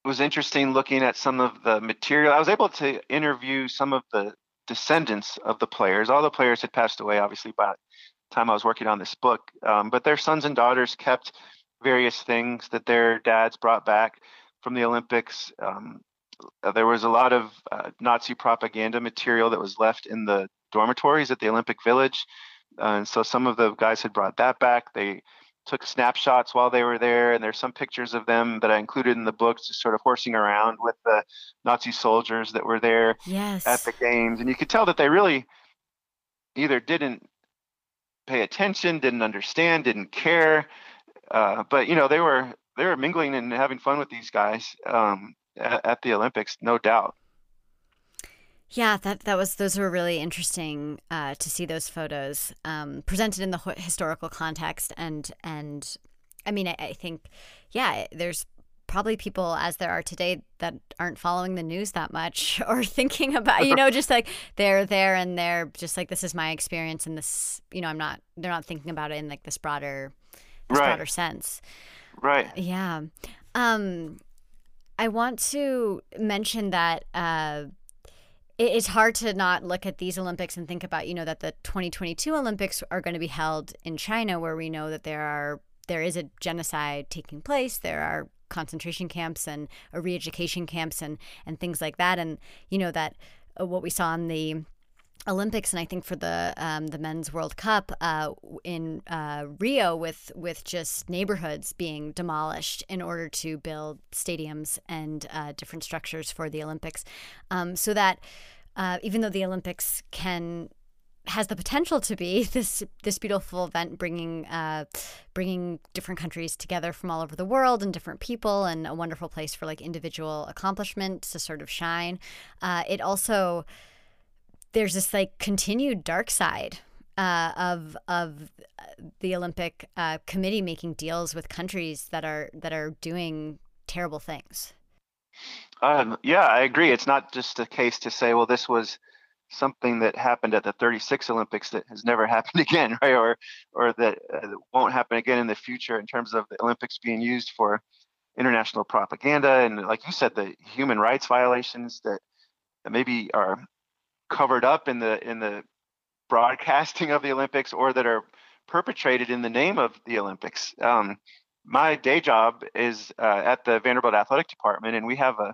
it was interesting looking at some of the material. I was able to interview some of the descendants of the players. All the players had passed away, obviously, by the time I was working on this book. Um, but their sons and daughters kept various things that their dads brought back from the Olympics. Um, there was a lot of uh, Nazi propaganda material that was left in the dormitories at the Olympic Village. Uh, and so some of the guys had brought that back. They took snapshots while they were there, and there's some pictures of them that I included in the book, just sort of horsing around with the Nazi soldiers that were there yes. at the games, and you could tell that they really either didn't pay attention, didn't understand, didn't care, uh, but you know they were they were mingling and having fun with these guys um, at, at the Olympics, no doubt. Yeah, that that was those were really interesting uh, to see those photos um, presented in the historical context, and and I mean, I, I, think, yeah, there's probably people as there are today that aren't following the news that much or thinking about, you know, just like they're there and they're just like this is my experience, and this, you know, I'm not, they're not thinking about it in like this broader, this right. broader sense, right? Yeah. Um, I want to mention that. Uh, it's hard to not look at these Olympics and think about, you know, that the 2022 Olympics are going to be held in China, where we know that there are there is a genocide taking place. There are concentration camps and re-education camps and and things like that. And you know that uh, what we saw in the Olympics and I think for the um, the men's World Cup uh, in uh, Rio with with just neighborhoods being demolished in order to build stadiums and uh, different structures for the Olympics, um, so that uh, even though the Olympics can has the potential to be this this beautiful event bringing uh, bringing different countries together from all over the world and different people and a wonderful place for like individual accomplishment to sort of shine. Uh, it also there's this like continued dark side uh, of of the Olympic uh, Committee making deals with countries that are that are doing terrible things. Um, yeah, I agree. It's not just a case to say, well, this was something that happened at the 36 Olympics that has never happened again, right? Or or that uh, won't happen again in the future in terms of the Olympics being used for international propaganda and, like you said, the human rights violations that, that maybe are covered up in the in the broadcasting of the Olympics or that are perpetrated in the name of the Olympics. Um, my day job is uh, at the Vanderbilt Athletic Department, and we have a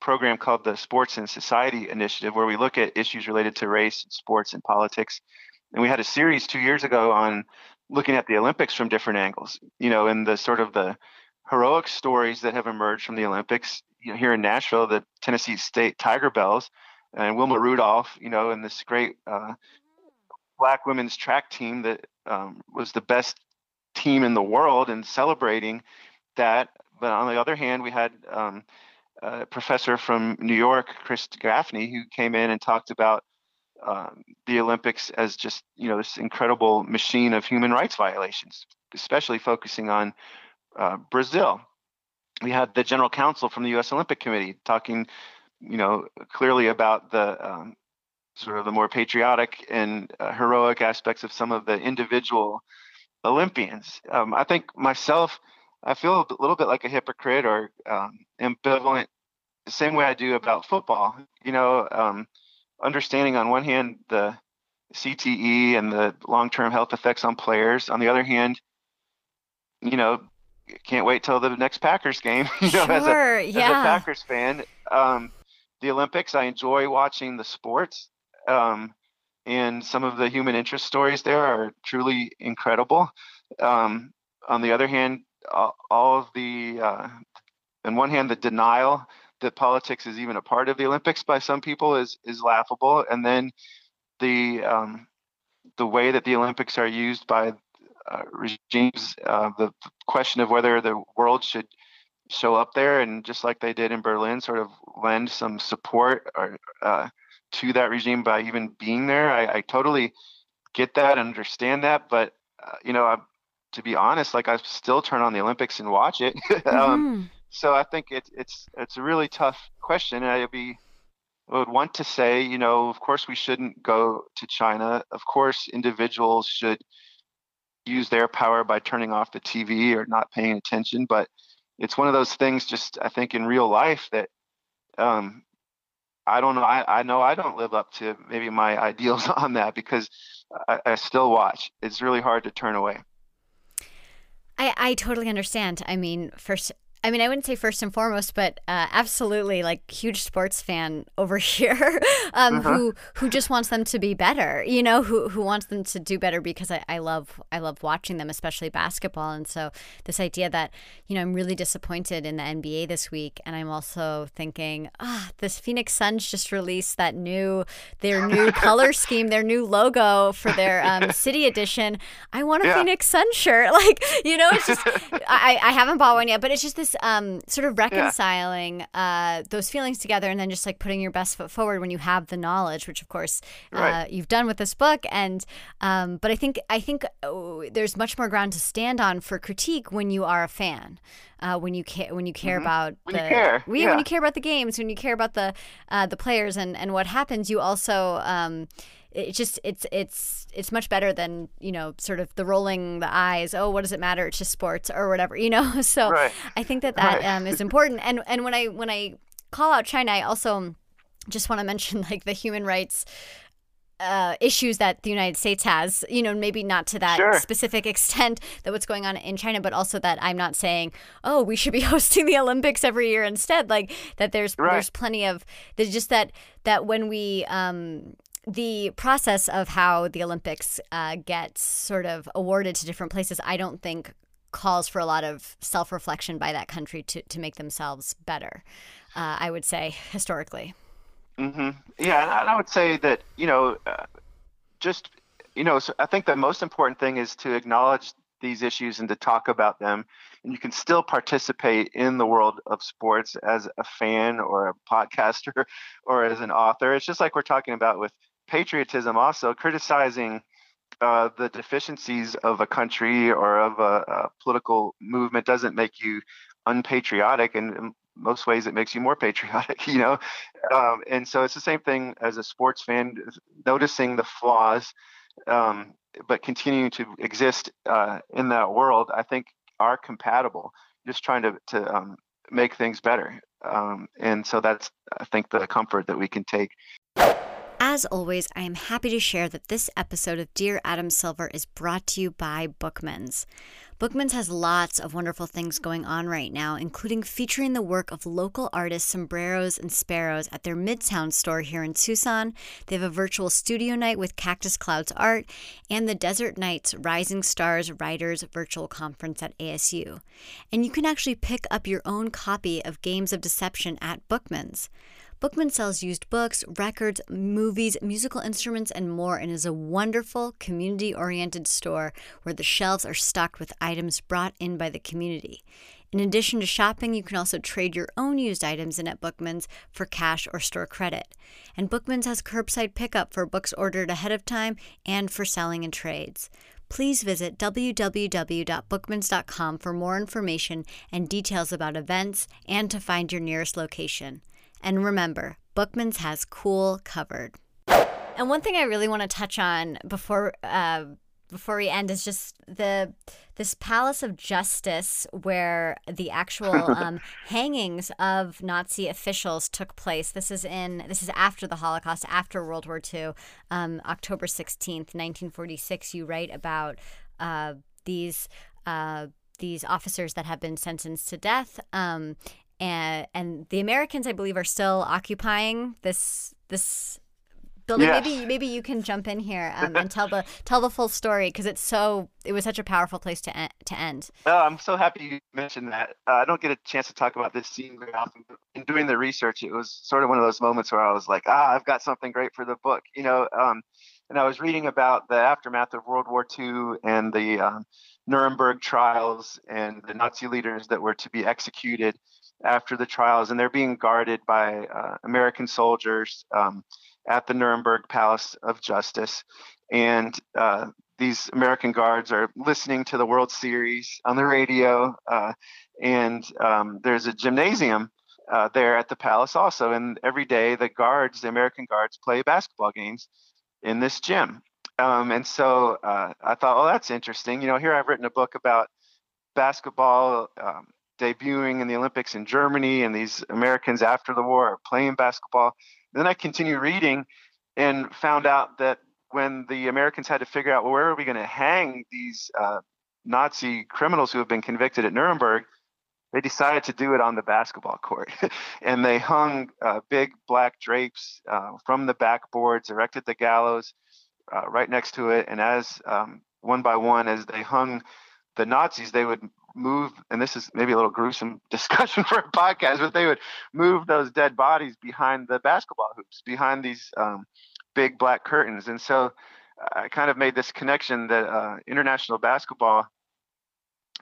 program called the Sports and Society Initiative where we look at issues related to race, sports, and politics. And we had a series two years ago on looking at the Olympics from different angles, you know, and the sort of the heroic stories that have emerged from the Olympics. You know, here in Nashville, the Tennessee State Tigerbelles and Wilma Rudolph, you know, and this great uh, black women's track team that um, was the best team in the world and celebrating that. But on the other hand, we had um, a professor from New York, Chris Gaffney, who came in and talked about um, the Olympics as just you know this incredible machine of human rights violations, especially focusing on uh, Brazil. We had the general counsel from the U.S. Olympic Committee talking, you know, clearly about the um, sort of the more patriotic and uh, heroic aspects of some of the individual Olympians. Um, I think myself, I feel a little bit like a hypocrite or um, ambivalent the same way I do about football. You know, um, understanding on one hand the CTE and the long-term health effects on players. On the other hand, you know, can't wait till the next Packers game. you know, sure, as a, yeah. as a Packers fan, um, the Olympics, I enjoy watching the sports. Um, and some of the human interest stories there are truly incredible. Um, on the other hand, all, of the, uh, on one hand, the denial that politics is even a part of the Olympics by some people is is laughable, and then the um, the way that the Olympics are used by uh, regimes, uh, the question of whether the world should show up there and just like they did in Berlin, sort of lend some support or, uh, to that regime by even being there. I, I totally get that, understand that, but uh, you know, I, to be honest, like I still turn on the Olympics and watch it. um, hmm so I think it's it's it's a really tough question, and I'd be I would want to say, you know, of course we shouldn't go to China. Of course, individuals should use their power by turning off the TV or not paying attention. But it's one of those things, just I think in real life that um, I don't know. I, I know I don't live up to maybe my ideals on that because I, I still watch. It's really hard to turn away. I, I totally understand. I mean, first, I mean, I wouldn't say first and foremost, but uh, absolutely, like huge sports fan over here, um, Uh-huh. who who just wants them to be better. You know, who who wants them to do better because I, I love I love watching them, especially basketball. And so this idea that you know I'm really disappointed in the NBA this week, and I'm also thinking, ah, this Phoenix Suns just released that new their new color scheme, their new logo for their um, city edition. I want a Yeah. Phoenix Sun shirt, like you know, it's just I, I haven't bought one yet, but it's just this um, sort of reconciling uh, those feelings together, and then just like putting your best foot forward when you have the knowledge, which of course uh, Right. you've done with this book. And um, but I think I think oh, there's much more ground to stand on for critique when you are a fan. Uh, when you care, when you care about Mm-hmm. When you care, we- yeah. when you care about the games, when you care about the uh, the players and, and what happens, you also um, it just it's it's it's much better than you know sort of the rolling the eyes. Oh, what does it matter? It's just sports or whatever, you know. So Right. I think that that Right. um, is important. And and when I when I call out China, I also just want to mention like the human rights uh, issues that the United States has, you know, maybe not to that Sure. specific extent that what's going on in China, but also that I'm not saying, oh, we should be hosting the Olympics every year instead. Like that, there's Right. there's plenty of there's just that that when we um, the process of how the Olympics uh, gets sort of awarded to different places, I don't think calls for a lot of self reflection by that country to to make themselves better. Uh, I would say historically. hmm Yeah, and I would say that you know, uh, just you know, so I think the most important thing is to acknowledge these issues and to talk about them, and you can still participate in the world of sports as a fan or a podcaster or as an author. It's just like we're talking about with patriotism, also criticizing. Uh, the deficiencies of a country or of a, a political movement doesn't make you unpatriotic, and in most ways it makes you more patriotic. You know, um, and so it's the same thing as a sports fan, noticing the flaws, um, but continuing to exist uh, in that world. I think are compatible. Just trying to to um, make things better, um, and so that's I think the comfort that we can take. As always, I am happy to share that this episode of Dear Adam Silver is brought to you by Bookmans. Bookmans has lots of wonderful things going on right now, including featuring the work of local artists Sombreros and Sparrows at their Midtown store here in Tucson. They have a virtual studio night with Cactus Clouds Art and the Desert Nights Rising Stars Writers Virtual Conference at ASU. And you can actually pick up your own copy of Games of Deception at Bookmans. Bookman sells used books, records, movies, musical instruments, and more, and is a wonderful community oriented store where the shelves are stocked with items brought in by the community. In addition to shopping, you can also trade your own used items in at Bookman's for cash or store credit. And Bookman's has curbside pickup for books ordered ahead of time and for selling and trades. Please visit www.bookmans.com for more information and details about events and to find your nearest location. And remember, Bookman's has cool covered. And one thing I really want to touch on before uh, before we end is just the this Palace of Justice where the actual um, hangings of Nazi officials took place. This is in this is after the Holocaust, after World War II, um, October sixteenth, nineteen forty six. You write about uh, these. Uh, these officers that have been sentenced to death, um, and and the Americans, I believe, are still occupying this this building. Yes. Maybe maybe you can jump in here um, and tell the tell the full story because it's so it was such a powerful place to en- to end. Oh, I'm so happy you mentioned that. Uh, I don't get a chance to talk about this scene very often. In doing the research, it was sort of one of those moments where I was like, ah, I've got something great for the book, you know. Um, and I was reading about the aftermath of World War II and the um, Nuremberg trials and the Nazi leaders that were to be executed after the trials, and they're being guarded by uh, American soldiers um, at the Nuremberg Palace of Justice. And uh, these American guards are listening to the World Series on the radio, uh, and um, there's a gymnasium uh, there at the palace also. And every day, the guards, the American guards, play basketball games in this gym. Um, and so uh, I thought, oh, that's interesting. You know, here I've written a book about basketball um, debuting in the Olympics in Germany, and these Americans after the war are playing basketball. And then I continued reading and found out that when the Americans had to figure out well, where are we going to hang these uh, Nazi criminals who have been convicted at Nuremberg, they decided to do it on the basketball court. and they hung uh, big black drapes uh, from the backboards, erected the gallows uh, right next to it. And as um, one by one, as they hung the Nazis, they would move, and this is maybe a little gruesome discussion for a podcast, but they would move those dead bodies behind the basketball hoops, behind these um, big black curtains. And so I kind of made this connection that uh, international basketball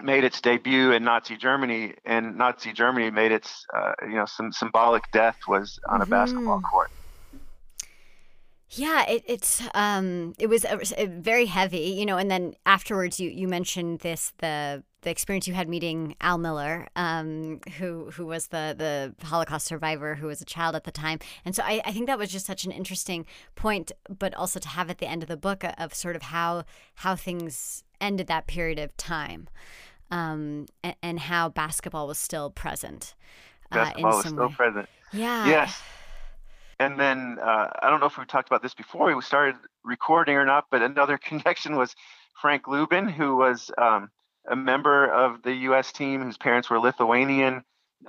made its debut in Nazi Germany, and Nazi Germany made its, uh, you know, some symbolic death was on a mm-hmm. basketball court. Yeah, it, it's um, it was a, a very heavy, you know. And then afterwards, you you mentioned this the the experience you had meeting Al Miller, um, who who was the the Holocaust survivor who was a child at the time, and so I, I think that was just such an interesting point, but also to have at the end of the book of sort of how how things ended that period of time, um, and, and how basketball was still present. Uh, basketball was still way. present. Yeah. Yes and then uh, I don't know if we talked about this before we started recording or not, but another connection was Frank Lubin, who was um, a member of the U.S. team whose parents were Lithuanian.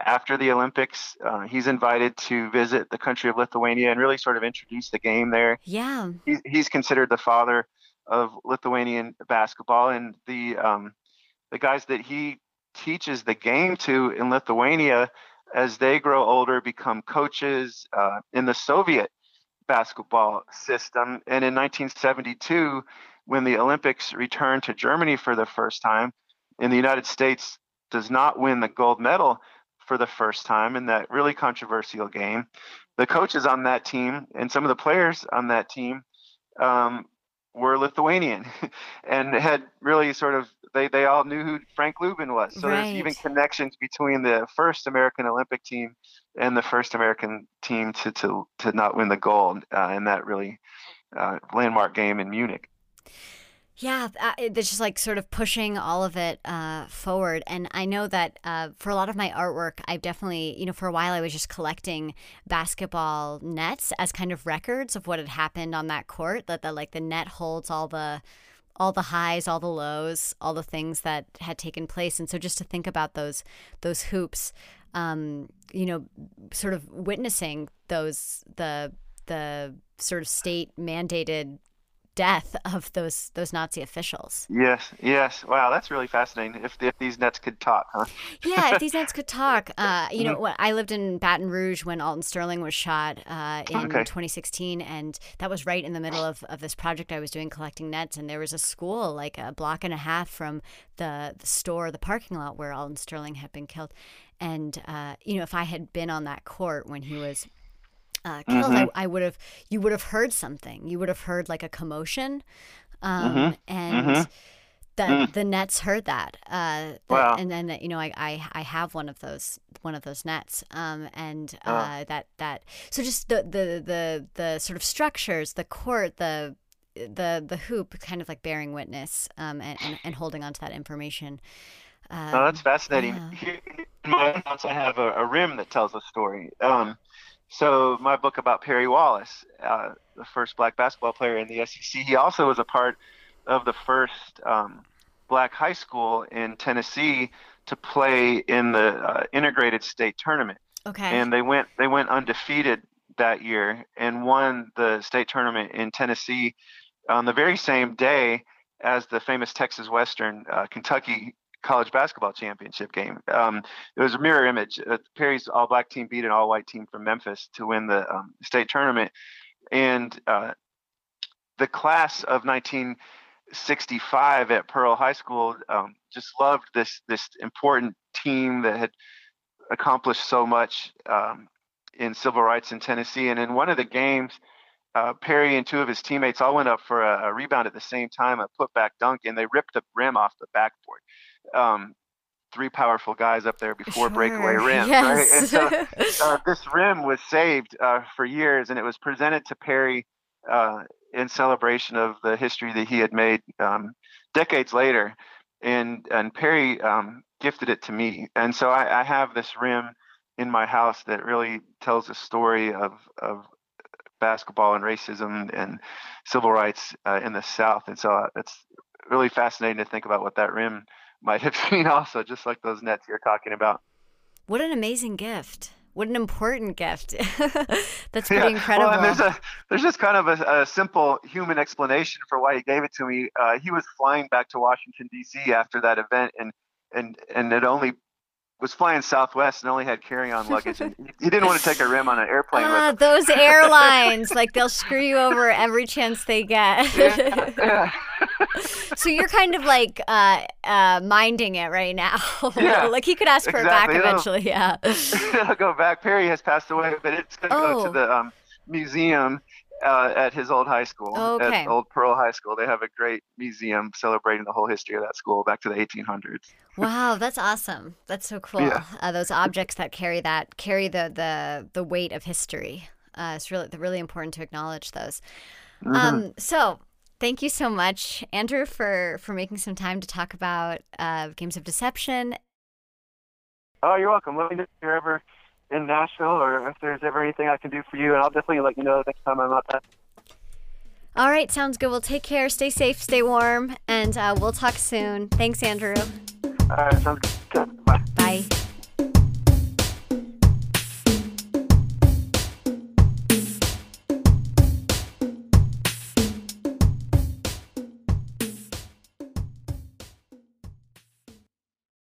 After the Olympics, uh, he's invited to visit the country of Lithuania and really sort of introduce the game there. Yeah, he's, he's considered the father of Lithuanian basketball, and the um, the guys that he teaches the game to in Lithuania as they grow older, become coaches uh, in the Soviet basketball system. And in 1972, when the Olympics returned to Germany for the first time, and the United States does not win the gold medal for the first time in that really controversial game, the coaches on that team and some of the players on that team um, were Lithuanian and had really sort of they they all knew who Frank Lubin was. So right. there's even connections between the first American Olympic team and the first American team to to to not win the gold uh, in that really uh, landmark game in Munich. Yeah, uh, it's just like sort of pushing all of it uh, forward. And I know that uh, for a lot of my artwork, I've definitely, you know, for a while I was just collecting basketball nets as kind of records of what had happened on that court. That the like the net holds all the all the highs, all the lows, all the things that had taken place. And so just to think about those those hoops, um, you know, sort of witnessing those the the sort of state mandated death of those those Nazi officials. Yes, yes. Wow, that's really fascinating. If if these nets could talk, huh? yeah, if these nets could talk. Uh, you mm-hmm. know, I lived in Baton Rouge when Alton Sterling was shot uh, in okay. 2016, and that was right in the middle of, of this project I was doing collecting nets. And there was a school like a block and a half from the the store, the parking lot where Alton Sterling had been killed. And uh, you know, if I had been on that court when he was uh, killed, mm-hmm. I, I would have you would have heard something. You would have heard like a commotion, um, mm-hmm. and mm-hmm. the mm. the nets heard that. Uh, the, wow. And then you know I, I I have one of those one of those nets, um, and uh, oh. that that so just the the the the sort of structures, the court, the the the hoop kind of like bearing witness um, and, and, and holding on to that information. Um, oh, that's fascinating. Yeah. In my notes, I have a, a, rim that tells a story. Um, so my book about Perry Wallace, uh, the first black basketball player in the SEC, he also was a part of the first um, black high school in Tennessee to play in the uh, integrated state tournament. Okay. And they went they went undefeated that year and won the state tournament in Tennessee on the very same day as the famous Texas Western uh, Kentucky college basketball championship game. Um, it was a mirror image. Uh, Perry's all black team beat an all white team from Memphis to win the um, state tournament. And uh, the class of 1965 at Pearl High School um, just loved this this important team that had accomplished so much um, in civil rights in Tennessee. And in one of the games, uh, Perry and two of his teammates all went up for a, a, rebound at the same time, a putback dunk, and they ripped the rim off the backboard. Um, three powerful guys up there before sure. breakaway rims, yes. right? And so uh, this rim was saved uh, for years, and it was presented to Perry uh, in celebration of the history that he had made um, decades later. And and Perry um, gifted it to me, and so I, I have this rim in my house that really tells a story of of basketball and racism and civil rights uh, in the South. And so uh, it's really fascinating to think about what that rim might have seen also, just like those nets you're talking about. What an amazing gift. What an important gift. That's pretty yeah. incredible. Well, there's a there's just kind of a, a, simple human explanation for why he gave it to me. Uh, he was flying back to Washington D.C. after that event, and and and it only was flying Southwest and only had carry-on luggage, and he didn't want to take a rim on an airplane. Ah, those airlines, like they'll screw you over every chance they get. yeah, yeah. so you're kind of like uh, uh, minding it right now. Yeah, like he could ask for exactly. it back eventually. Yeah. I'll go back. Perry has passed away, but it's going to oh. go to the um, museum uh, at his old high school, okay. at Old Pearl High School. They have a great museum celebrating the whole history of that school back to the 1800s. Wow, that's awesome. That's so cool. Yeah. Uh, those objects that carry that carry the the the weight of history. Uh, it's really really important to acknowledge those. Mm-hmm. Um, so thank you so much, Andrew, for for making some time to talk about uh, games of deception. Oh, you're welcome. Let me know if you're ever in Nashville or if there's ever anything I can do for you, and I'll definitely let you know next time I'm out there. All right, sounds good. Well, take care, stay safe, stay warm, and uh, we'll talk soon. Thanks, Andrew. All right, sounds good. Bye. Bye.